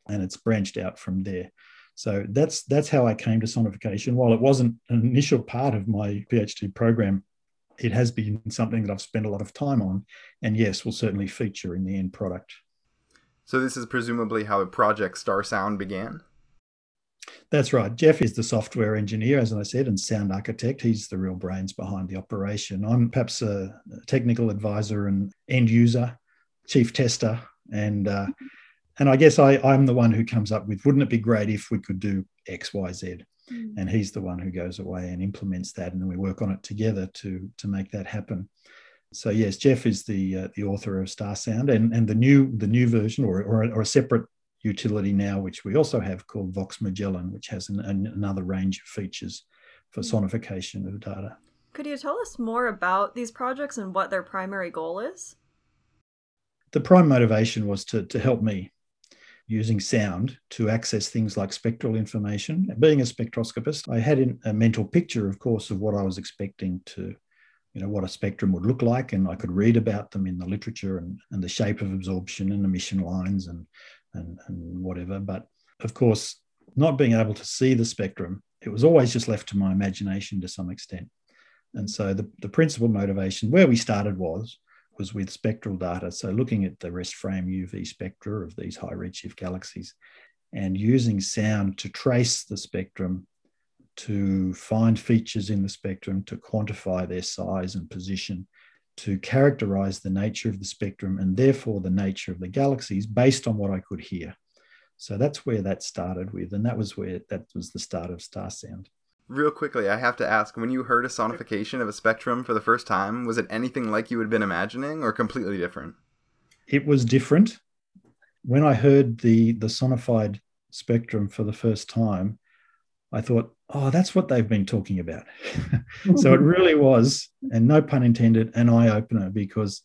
S4: And it's branched out from there. So that's that's how I came to sonification. While it wasn't an initial part of my PhD program, it has been something that I've spent a lot of time on, and yes, will certainly feature in the end product.
S2: So this is presumably how the project Star Sound began.
S4: That's right. Jeff is the software engineer, as I said, and sound architect. He's the real brains behind the operation. I'm perhaps a technical advisor and end user, chief tester, and uh, and I guess I, I'm the one who comes up with, wouldn't it be great if we could do X, Y, Z? Mm. And he's the one who goes away and implements that, and then we work on it together to to make that happen. So yes, Jeff is the uh, the author of Star Sound, and and the new the new version or or, or a separate utility now, which we also have called Vox Magellan, which has an, an, another range of features for hmm. sonification of data.
S1: Could you tell us more about these projects and what their primary goal is?
S4: The prime motivation was to, to help me using sound to access things like spectral information. Being a spectroscopist, I had a mental picture, of course, of what I was expecting to, you know, what a spectrum would look like, and I could read about them in the literature and, and the shape of absorption and emission lines and and, and whatever. But of course, not being able to see the spectrum, it was always just left to my imagination to some extent. And so the, the principal motivation where we started was was with spectral data. So looking at the rest frame UV spectra of these high redshift galaxies and using sound to trace the spectrum, to find features in the spectrum, to quantify their size and position, to characterize the nature of the spectrum and therefore the nature of the galaxies based on what I could hear. So that's where that started with, and that was where that was the start of Star Sound.
S2: Real quickly, I have to ask when you heard a sonification of a spectrum for the first time, was it anything like you had been imagining or completely different?
S4: it was different. When I heard the the sonified spectrum for the first time, I thought, oh, that's what they've been talking about. so it really was, and no pun intended, an eye opener because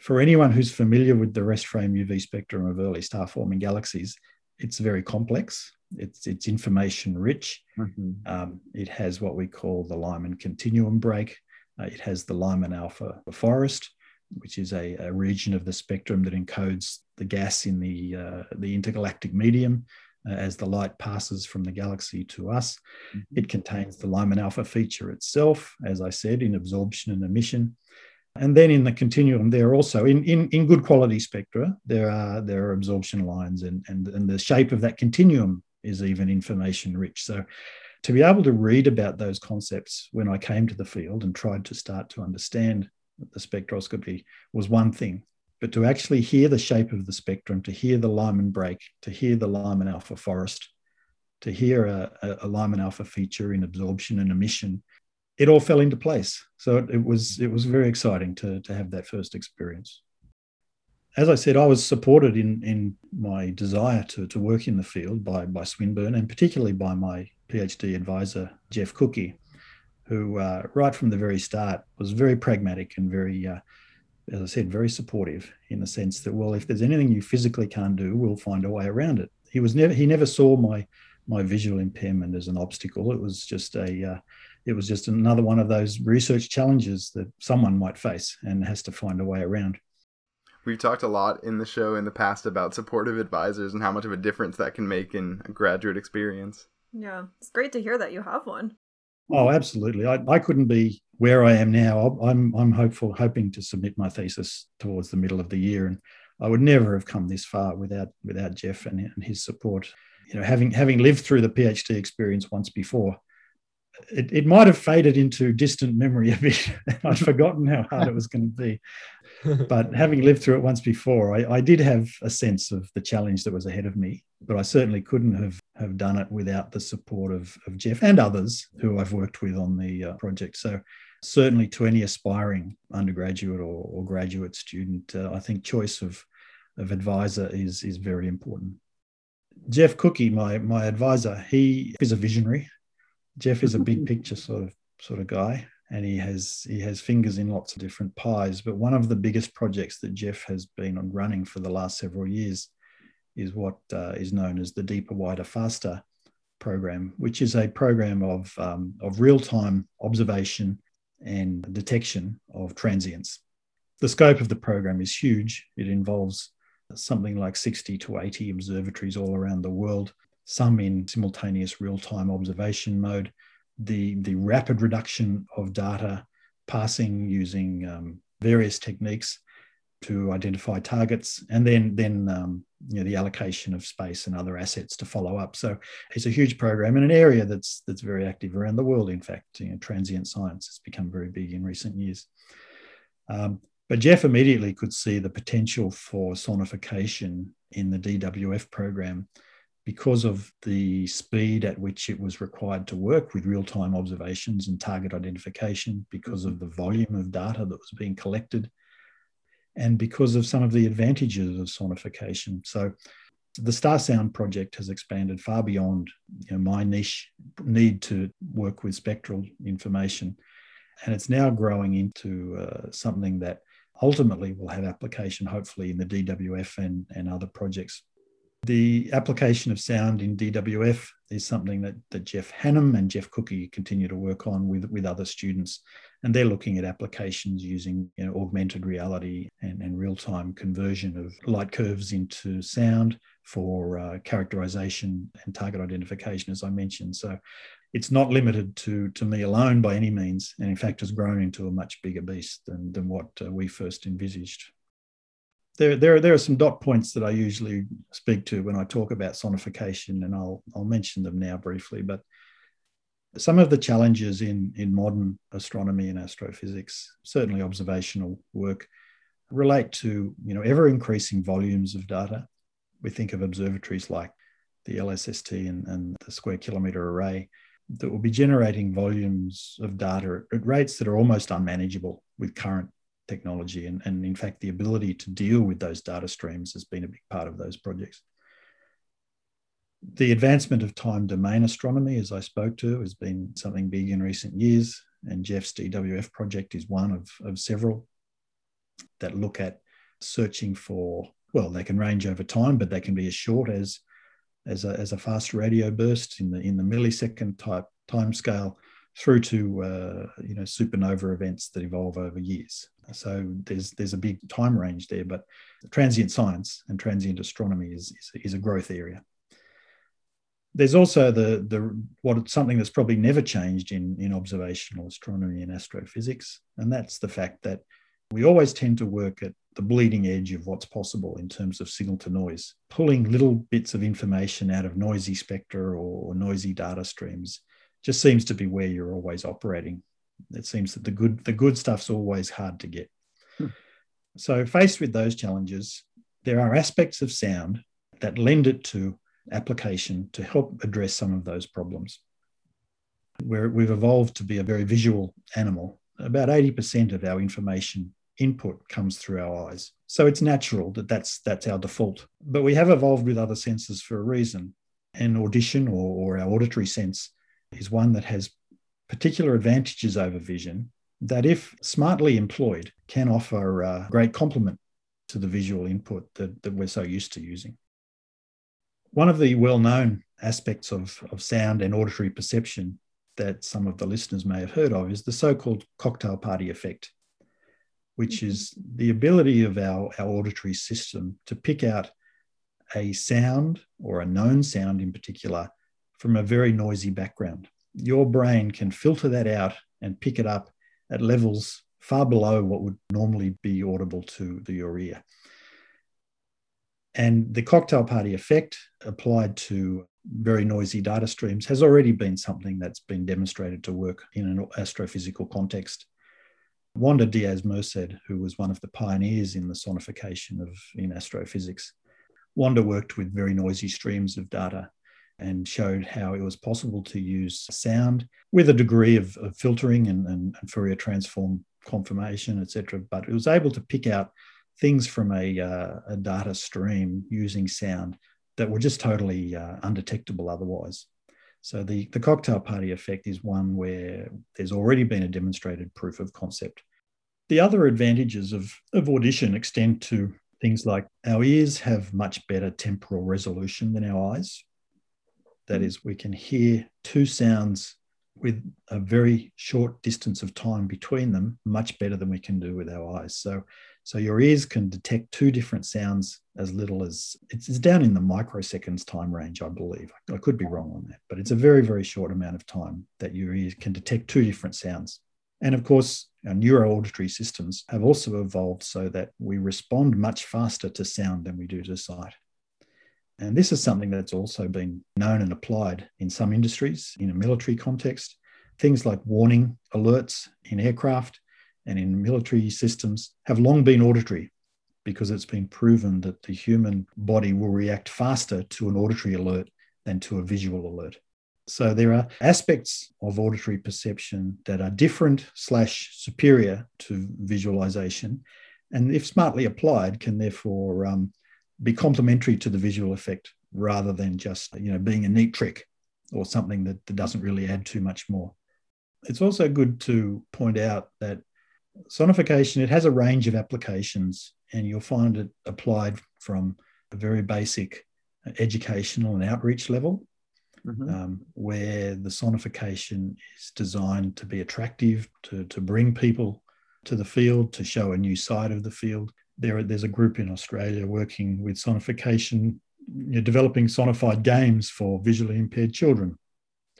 S4: for anyone who's familiar with the rest frame UV spectrum of early star forming galaxies, it's very complex. It's it's information rich. Mm-hmm. Um, it has what we call the Lyman continuum break. Uh, it has the Lyman alpha forest, which is a, a, region of the spectrum that encodes the gas in the uh, the intergalactic medium as the light passes from the galaxy to us. Mm-hmm. It contains the Lyman alpha feature itself, as I said, in absorption and emission. And then in the continuum, there also in, in, in good quality spectra, there are there are absorption lines, and, and, and the shape of that continuum is even information rich. So to be able to read about those concepts when I came to the field and tried to start to understand the spectroscopy was one thing. But to actually hear the shape of the spectrum, to hear the Lyman break, to hear the Lyman alpha forest, to hear a, a Lyman alpha feature in absorption and emission, it all fell into place. So it, it was it was very exciting to, to have that first experience as I said, I was supported in in my desire to, to work in the field by by Swinburne and particularly by my PhD advisor Jeff Cooke, who uh, right from the very start was very pragmatic and very, uh, as I said, very supportive in the sense that well, if there's anything you physically can't do, we'll find a way around it. He was never he never saw my my visual impairment as an obstacle. It was just a uh, it was just another one of those research challenges that someone might face and has to find a way around.
S2: We've talked a lot in the show in the past about supportive advisors and how much of a difference that can make in a graduate experience.
S1: Yeah, it's great to hear that you have one.
S4: Oh, absolutely. I, I couldn't be where I am now. I'm I'm hopeful, hoping to submit my thesis towards the middle of the year, and I would never have come this far without without Jeff and, and his support. You know, having having lived through the PhD experience once before, it, it might have faded into distant memory a bit. I'd forgotten how hard it was going to be. But having lived through it once before, I, I, did have a sense of the challenge that was ahead of me. But I certainly couldn't have, have done it without the support of, of Jeff and others who I've worked with on the uh, project. So, certainly to any aspiring undergraduate or, or graduate student, uh, I think choice of, of advisor is, is very important. Jeff Cooke, my, my advisor, he is a visionary Jeff is a big picture sort of sort of guy, and he has he has fingers in lots of different pies. But one of the biggest projects that Jeff has been on running for the last several years is what uh, is known as the Deeper, Wider, Faster program, which is a program of um, of real time observation and detection of transients. The scope of the program is huge. It involves something like 60 to 80 observatories all around the world some in simultaneous real-time observation mode, the, the rapid reduction of data passing using um, various techniques to identify targets, and then then um, you know, the allocation of space and other assets to follow up. So it's a huge program in an area that's that's very active around the world. In fact, you know, transient science has become very big in recent years. Um, but Jeff immediately could see the potential for sonification in the DWF program because of the speed at which it was required to work with real time observations and target identification, because of the volume of data that was being collected, and because of some of the advantages of sonification. So, the Star Sound project has expanded far beyond you know, my niche need to work with spectral information. And it's now growing into uh, something that ultimately will have application, hopefully, in the DWF and, and other projects the application of sound in DWF is something that, that Jeff Hannam and Jeff Cooke continue to work on with, with other students. And they're looking at applications using you know, augmented reality and, and real time conversion of light curves into sound for uh, characterization and target identification, as I mentioned. So it's not limited to, to me alone by any means, and in fact has grown into a much bigger beast than, than what uh, we first envisaged there, there, are, there are some dot points that I usually speak to when I talk about sonification, and I'll, I'll mention them now briefly. But some of the challenges in, in modern astronomy and astrophysics, certainly observational work, relate to you know ever increasing volumes of data. We think of observatories like the LSST and, and the Square Kilometre Array that will be generating volumes of data at rates that are almost unmanageable with current technology. And, and in fact, the ability to deal with those data streams has been a big part of those projects. The advancement of time domain astronomy, as I spoke to, has been something big in recent years. And Jeff's DWF project is one of, of several that look at searching for, well, they can range over time, but they can be as short as as a, as a fast radio burst in the in the millisecond type time scale through to uh, you know supernova events that evolve over years. So there's there's a big time range there, but transient science and transient astronomy is, is, is a growth area. There's also the the what something that's probably never changed in in observational astronomy and astrophysics, and that's the fact that we always tend to work at the bleeding edge of what's possible in terms of signal to noise, pulling little bits of information out of noisy spectra or noisy data streams just seems to be where you're always operating. It seems that the good the good stuff's always hard to get. Hmm. So faced with those challenges, there are aspects of sound that lend it to application to help address some of those problems. We've evolved to be a very visual animal, about 80% of our information input comes through our eyes. So it's natural that that's that's our default. But we have evolved with other senses for a reason. And audition or, or our auditory sense is one that has particular advantages over vision that, if smartly employed, can offer a great complement to the visual input that, that we're so used to using. One of the well known aspects of, of sound and auditory perception that some of the listeners may have heard of is the so called cocktail party effect, which mm-hmm. is the ability of our, our auditory system to pick out a sound or a known sound in particular from a very noisy background. Your brain can filter that out and pick it up at levels far below what would normally be audible to the, your ear. And the cocktail party effect applied to very noisy data streams has already been something that's been demonstrated to work in an astrophysical context. Wanda Diaz Merced, who was one of the pioneers in the sonification of in astrophysics, Wanda worked with very noisy streams of data and showed how it was possible to use sound with a degree of, of filtering and, and, and, Fourier transform confirmation, etc. But it was able to pick out things from a, uh, a data stream using sound that were just totally uh, undetectable otherwise. So the, the cocktail party effect is one where there's already been a demonstrated proof of concept. The other advantages of, of audition extend to things like our ears have much better temporal resolution than our eyes. That is, we can hear two sounds with a very short distance of time between them much better than we can do with our eyes. So, so your ears can detect two different sounds as little as it's, it's down in the microseconds time range, I believe. I could be wrong on that, but it's a very, very short amount of time that your ears can detect two different sounds. And of course, our neuroauditory systems have also evolved so that we respond much faster to sound than we do to sight. And this is something that's also been known and applied in some industries in a military context. Things like warning alerts in aircraft and in military systems have long been auditory because it's been proven that the human body will react faster to an auditory alert than to a visual alert. So there are aspects of auditory perception that are different slash superior to visualization, and if smartly applied, can therefore um, be complementary to the visual effect rather than just you know being a neat trick or something that, that doesn't really add too much more. It's also good to point out that sonification it has a range of applications and you'll find it applied from a very basic educational and outreach level mm-hmm. um, where the sonification is designed to be attractive to, to bring people to the field to show a new side of the field there, there's a group in Australia working with sonification, you know, developing sonified games for visually impaired children.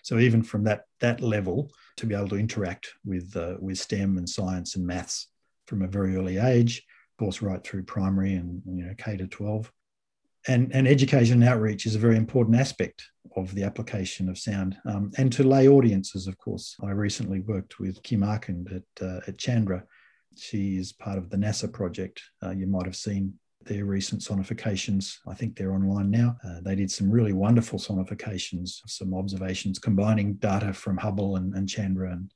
S4: So even from that that level, to be able to interact with uh, with STEM and science and maths from a very early age, of course, right through primary and you know K to 12. And, and education and outreach is a very important aspect of the application of sound. Um, and to lay audiences, of course. I recently worked with Kim Arcand at, uh, at Chandra she is part of the NASA project. Uh, you might have seen their recent sonifications. I think they're online now. Uh, they did some really wonderful sonifications, some observations combining data from Hubble and, and Chandra and,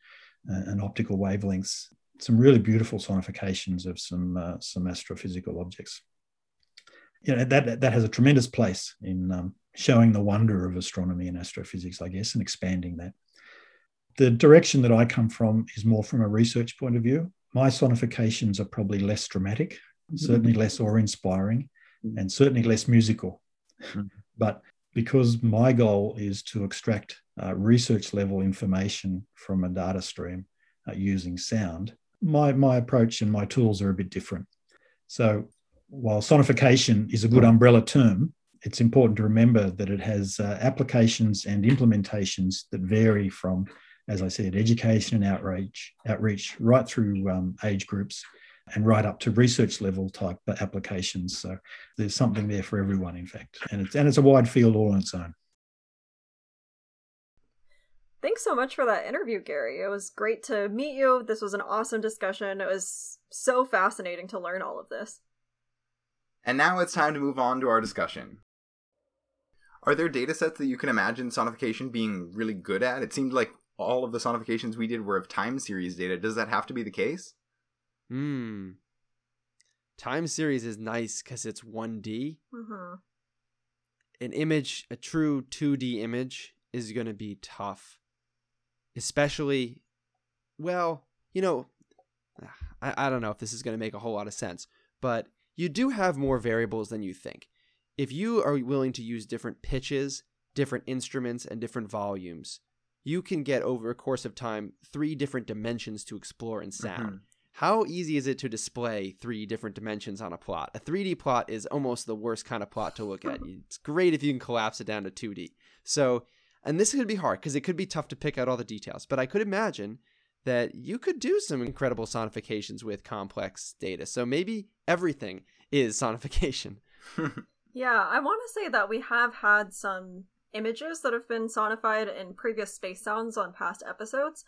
S4: uh, and optical wavelengths. some really beautiful sonifications of some uh, some astrophysical objects. You know that that has a tremendous place in um, showing the wonder of astronomy and astrophysics, I guess, and expanding that. The direction that I come from is more from a research point of view. My sonifications are probably less dramatic, mm-hmm. certainly less awe-inspiring, mm-hmm. and certainly less musical. Mm-hmm. But because my goal is to extract uh, research level information from a data stream uh, using sound, my, my approach and my tools are a bit different. So while sonification is a good umbrella term, it's important to remember that it has uh, applications and implementations that vary from, as I said, education and outreach, outreach right through um, age groups and right up to research level type applications. So there's something there for everyone, in fact, and it's and it's a wide field all on its own.
S1: Thanks so much for that interview, Garry. It was great to meet you. This was an awesome discussion. It was so fascinating to learn all of this.
S2: And now it's time to move on to our discussion. Are there data sets that you can imagine sonification being really good at? It seemed like all of the sonifications we did were of time series data. Does that have to be the case?
S3: Hmm. Time series is nice because it's 1D. Mm-hmm. An image, a true 2D image, is going to be tough. Especially, well, you know, I, I don't know if this is going to make a whole lot of sense, but you do have more variables than you think. If you are willing to use different pitches, different instruments, and different volumes, you can get over a course of time three different dimensions to explore in sound. Mm-hmm. How easy is it to display three different dimensions on a plot? A 3D plot is almost the worst kind of plot to look at. It's great if you can collapse it down to 2D. So, and this could be hard because it could be tough to pick out all the details, but I could imagine that you could do some incredible sonifications with complex data. So maybe everything is sonification.
S1: yeah, I want to say that we have had some images that have been sonified in previous space sounds on past episodes.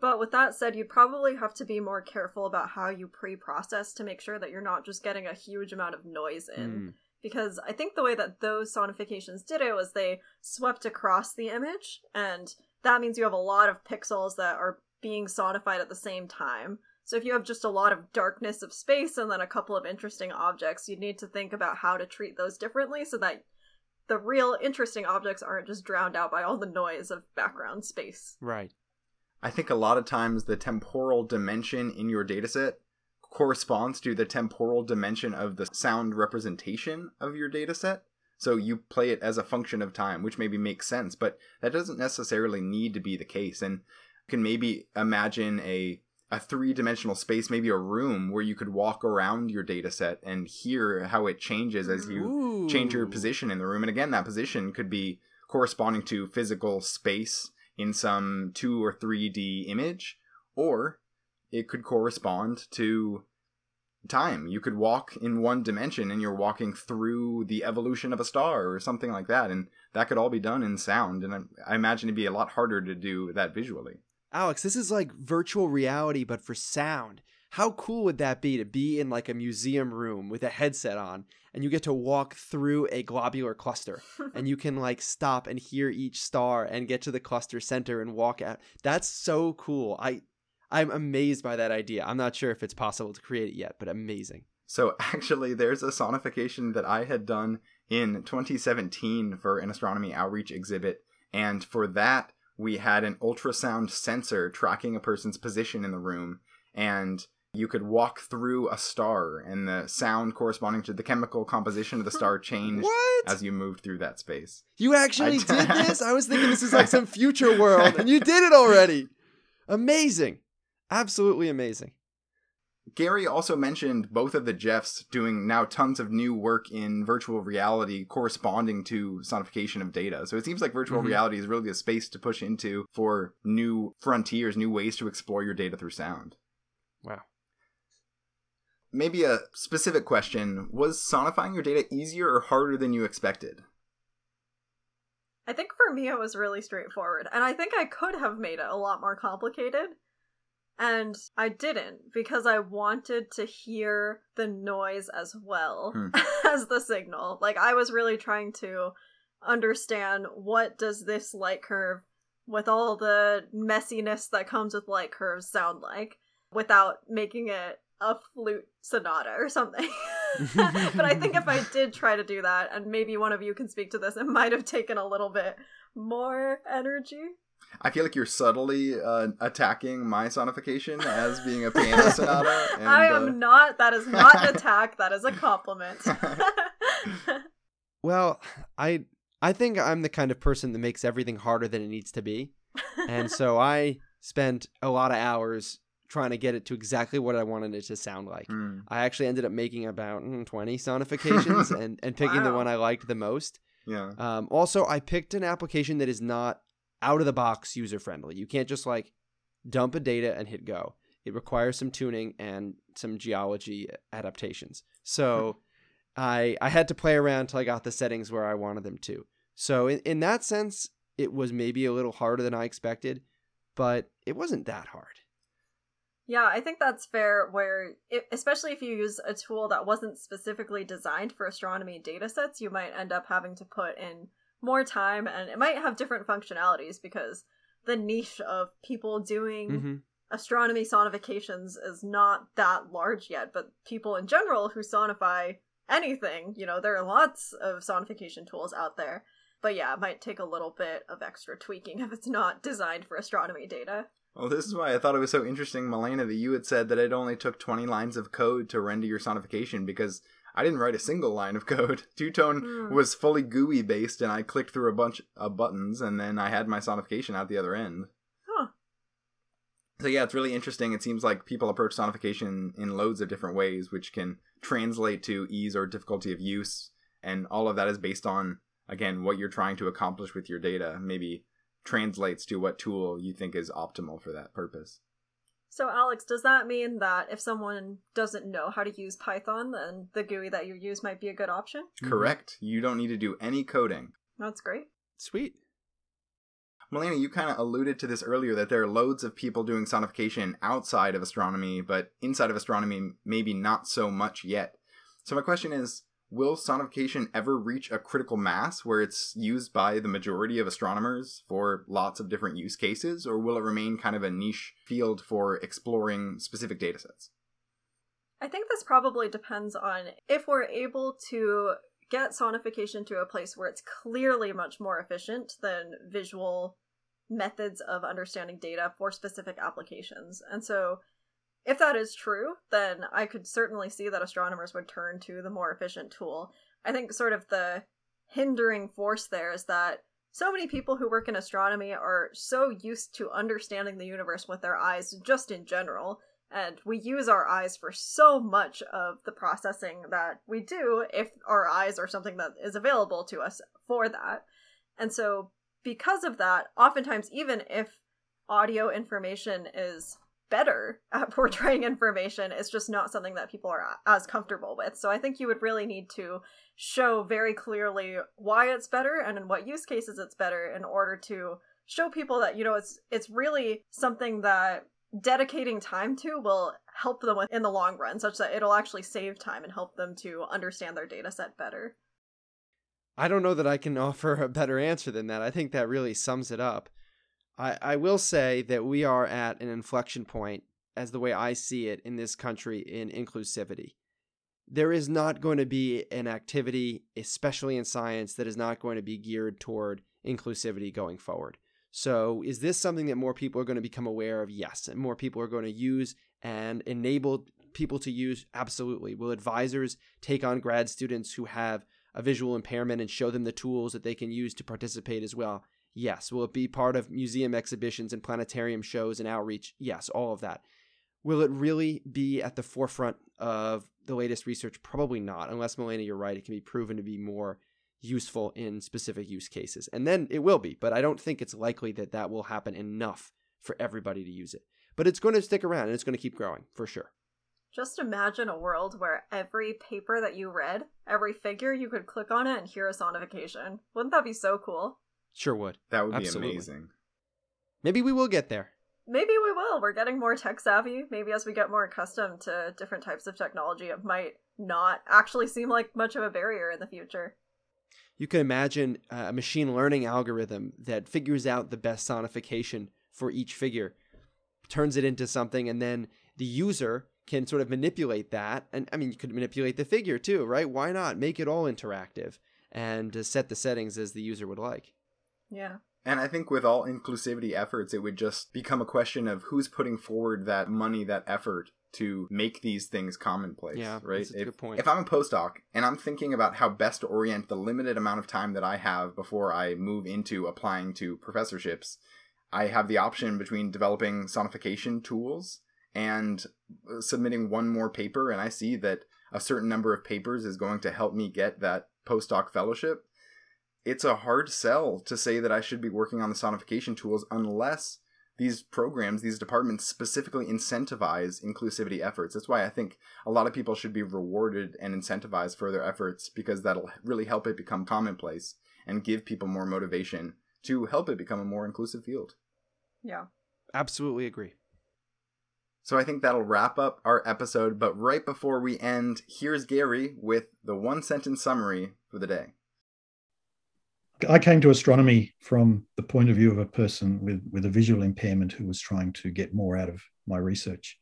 S1: But with that said, you'd probably have to be more careful about how you pre process to make sure that you're not just getting a huge amount of noise in. Mm. Because I think the way that those sonifications did it was they swept across the image, and that means you have a lot of pixels that are being sonified at the same time. So if you have just a lot of darkness of space and then a couple of interesting objects, you'd need to think about how to treat those differently so that the real interesting objects aren't just drowned out by all the noise of background space.
S3: Right.
S2: I think a lot of times the temporal dimension in your dataset corresponds to the temporal dimension of the sound representation of your dataset. So you play it as a function of time, which maybe makes sense, but that doesn't necessarily need to be the case. And you can maybe imagine a a three-dimensional space, maybe a room where you could walk around your dataset and hear how it changes as you Ooh. change your position in the room. And again, that position could be corresponding to physical space in some 2 or 3D image, or it could correspond to time. You could walk in one dimension and you're walking through the evolution of a star or something like that. And that could all be done in sound. And I, I imagine it'd be a lot harder to do that visually.
S3: Alex, this is like virtual reality, but for sound. How cool would that be to be in like a museum room with a headset on and you get to walk through a globular cluster and you can like stop and hear each star and get to the cluster center and walk out. That's so cool. I I'm amazed by that idea. I'm not sure if it's possible to create it yet, but amazing.
S2: So actually there's a sonification that I had done in 2017 for an astronomy outreach exhibit and for that we had an ultrasound sensor tracking a person's position in the room and you could walk through a star and the sound corresponding to the chemical composition of the star changed
S3: what?
S2: as you moved through that space.
S3: You actually did this? I was thinking this is like some future world and you did it already. Amazing. Absolutely amazing.
S2: Garry also mentioned both of the Jeffs doing now tons of new work in virtual reality corresponding to sonification of data. So it seems like virtual mm-hmm. reality is really a space to push into for new frontiers, new ways to explore your data through sound.
S3: Wow
S2: maybe a specific question was sonifying your data easier or harder than you expected
S1: i think for me it was really straightforward and i think i could have made it a lot more complicated and i didn't because i wanted to hear the noise as well hmm. as the signal like i was really trying to understand what does this light curve with all the messiness that comes with light curves sound like without making it a flute sonata or something. but I think if I did try to do that, and maybe one of you can speak to this, it might have taken a little bit more energy.
S2: I feel like you're subtly uh, attacking my sonification as being a piano sonata. And,
S1: I am
S2: uh...
S1: not. That is not an attack. That is a compliment.
S3: well, I I think I'm the kind of person that makes everything harder than it needs to be, and so I spent a lot of hours trying to get it to exactly what I wanted it to sound like.
S2: Mm.
S3: I actually ended up making about mm, 20 sonifications and, and picking wow. the one I liked the most.
S2: Yeah.
S3: Um, also, I picked an application that is not out of the box user friendly. You can't just like dump a data and hit go. It requires some tuning and some geology adaptations. So I I had to play around until I got the settings where I wanted them to. So in, in that sense, it was maybe a little harder than I expected, but it wasn't that hard.
S1: Yeah, I think that's fair. Where, it, especially if you use a tool that wasn't specifically designed for astronomy data sets, you might end up having to put in more time, and it might have different functionalities because the niche of people doing
S3: mm-hmm.
S1: astronomy sonifications is not that large yet. But people in general who sonify anything, you know, there are lots of sonification tools out there. But yeah, it might take a little bit of extra tweaking if it's not designed for astronomy data.
S2: Well, this is why I thought it was so interesting, Malena, that you had said that it only took 20 lines of code to render your sonification because I didn't write a single line of code. TwoTone
S1: Mm.
S2: was fully GUI based, and I clicked through a bunch of buttons, and then I had my sonification out the other end.
S1: Huh.
S2: So yeah, it's really interesting. It seems like people approach sonification in loads of different ways, which can translate to ease or difficulty of use, and all of that is based on again what you're trying to accomplish with your data. Maybe translates to what tool you think is optimal for that purpose.
S1: So, Alex, does that mean that if someone doesn't know how to use Python, then the GUI that you use might be a good option? Mhm.
S2: Correct. You don't need to do any coding.
S1: That's great.
S3: Sweet.
S2: Malena, you kind of alluded to this earlier that there are loads of people doing sonification outside of astronomy, but inside of astronomy, maybe not so much yet. So, my question is will sonification ever reach a critical mass where it's used by the majority of astronomers for lots of different use cases, or will it remain kind of a niche field for exploring specific datasets?
S1: I think this probably depends on if we're able to get sonification to a place where it's clearly much more efficient than visual methods of understanding data for specific applications. And so if that is true, then I could certainly see that astronomers would turn to the more efficient tool. I think sort of the hindering force there is that so many people who work in astronomy are so used to understanding the universe with their eyes just in general, and we use our eyes for so much of the processing that we do if our eyes are something that is available to us for that. And so, because of that, oftentimes, even if audio information is better at portraying information. It's just not something that people are as comfortable with. So I think you would really need to show very clearly why it's better and in what use cases it's better in order to show people that you know it's it's really something that dedicating time to will help them in the long run such that it'll actually save time and help them to understand their data set better.
S3: I don't know that I can offer a better answer than that. I think that really sums it up. I, I will say that we are at an inflection point, as the way I see it in this country, in inclusivity. There is not going to be an activity, especially in science, that is not going to be geared toward inclusivity going forward. So, is this something that more people are going to become aware of? Yes. And more people are going to use and enable people to use? Absolutely. Will advisors take on grad students who have a visual impairment and show them the tools that they can use to participate as well? Yes. Will it be part of museum exhibitions and planetarium shows and outreach? Yes, all of that. Will it really be at the forefront of the latest research? Probably not, unless Malena, you're right. It can be proven to be more useful in specific use cases. And then it will be, but I don't think it's likely that that will happen enough for everybody to use it. But it's going to stick around and it's going to keep growing for sure.
S1: Just imagine a world where every paper that you read, every figure, you could click on it and hear a sonification. Wouldn't that be so cool?
S3: Sure would.
S2: That would
S3: Absolutely.
S2: be amazing.
S3: Maybe we will get there.
S1: Maybe we will. We're getting more tech savvy. Maybe as we get more accustomed to different types of technology, it might not actually seem like much of a barrier in the future.
S3: You can imagine a machine learning algorithm that figures out the best sonification for each figure, turns it into something, and then the user can sort of manipulate that. And I mean, you could manipulate the figure too, right? Why not make it all interactive and uh, set the settings as the user would like?
S1: Yeah.
S2: And I think with all inclusivity efforts, it would just become a question of who's putting forward that money, that effort to make these things commonplace.
S3: Yeah,
S2: right.
S3: that's a
S2: if,
S3: good point.
S2: if I'm a postdoc and I'm thinking about how best to orient the limited amount of time that I have before I move into applying to professorships, I have the option between developing sonification tools and uh, submitting one more paper, and I see that a certain number of papers is going to help me get that postdoc fellowship. It's a hard sell to say that I should be working on the sonification tools unless these programs, these departments specifically incentivize inclusivity efforts. That's why I think a lot of people should be rewarded and incentivized for their efforts because that'll really help it become commonplace and give people more motivation to help it become a more inclusive field.
S1: Yeah.
S3: Absolutely agree.
S2: So I think that'll wrap up our episode. But right before we end, here's Garry with the one sentence summary for the day.
S4: I came to astronomy from the point of view of a person with, with a visual impairment who was trying to get more out of my research.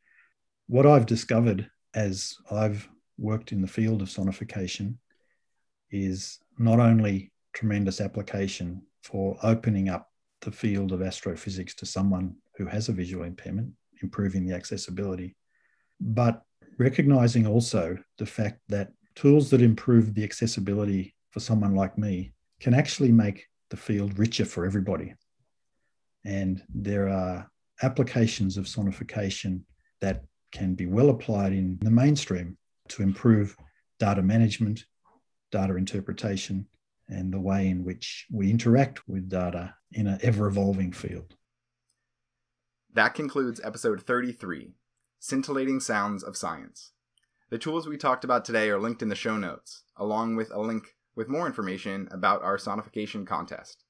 S4: What I've discovered as I've worked in the field of sonification is not only tremendous application for opening up the field of astrophysics to someone who has a visual impairment, improving the accessibility, but recognizing also the fact that tools that improve the accessibility for someone like me can actually make the field richer for everybody. And there are applications of sonification that can be well applied in the mainstream to improve data management, data interpretation, and the way in which we interact with data in an ever evolving field.
S2: That concludes episode 33 Scintillating Sounds of Science. The tools we talked about today are linked in the show notes, along with a link with more information about our sonification contest.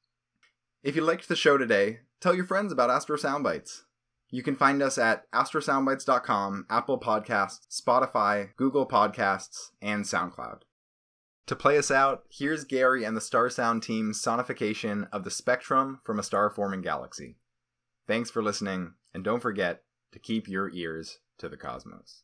S2: If you liked the show today, tell your friends about Astro Soundbites. You can find us at astrosoundbites.com, Apple Podcasts, Spotify, Google Podcasts, and SoundCloud. To play us out, here's Garry and the StarSound team's sonification of the spectrum from a star forming galaxy. Thanks for listening, and don't forget to keep your ears to the cosmos.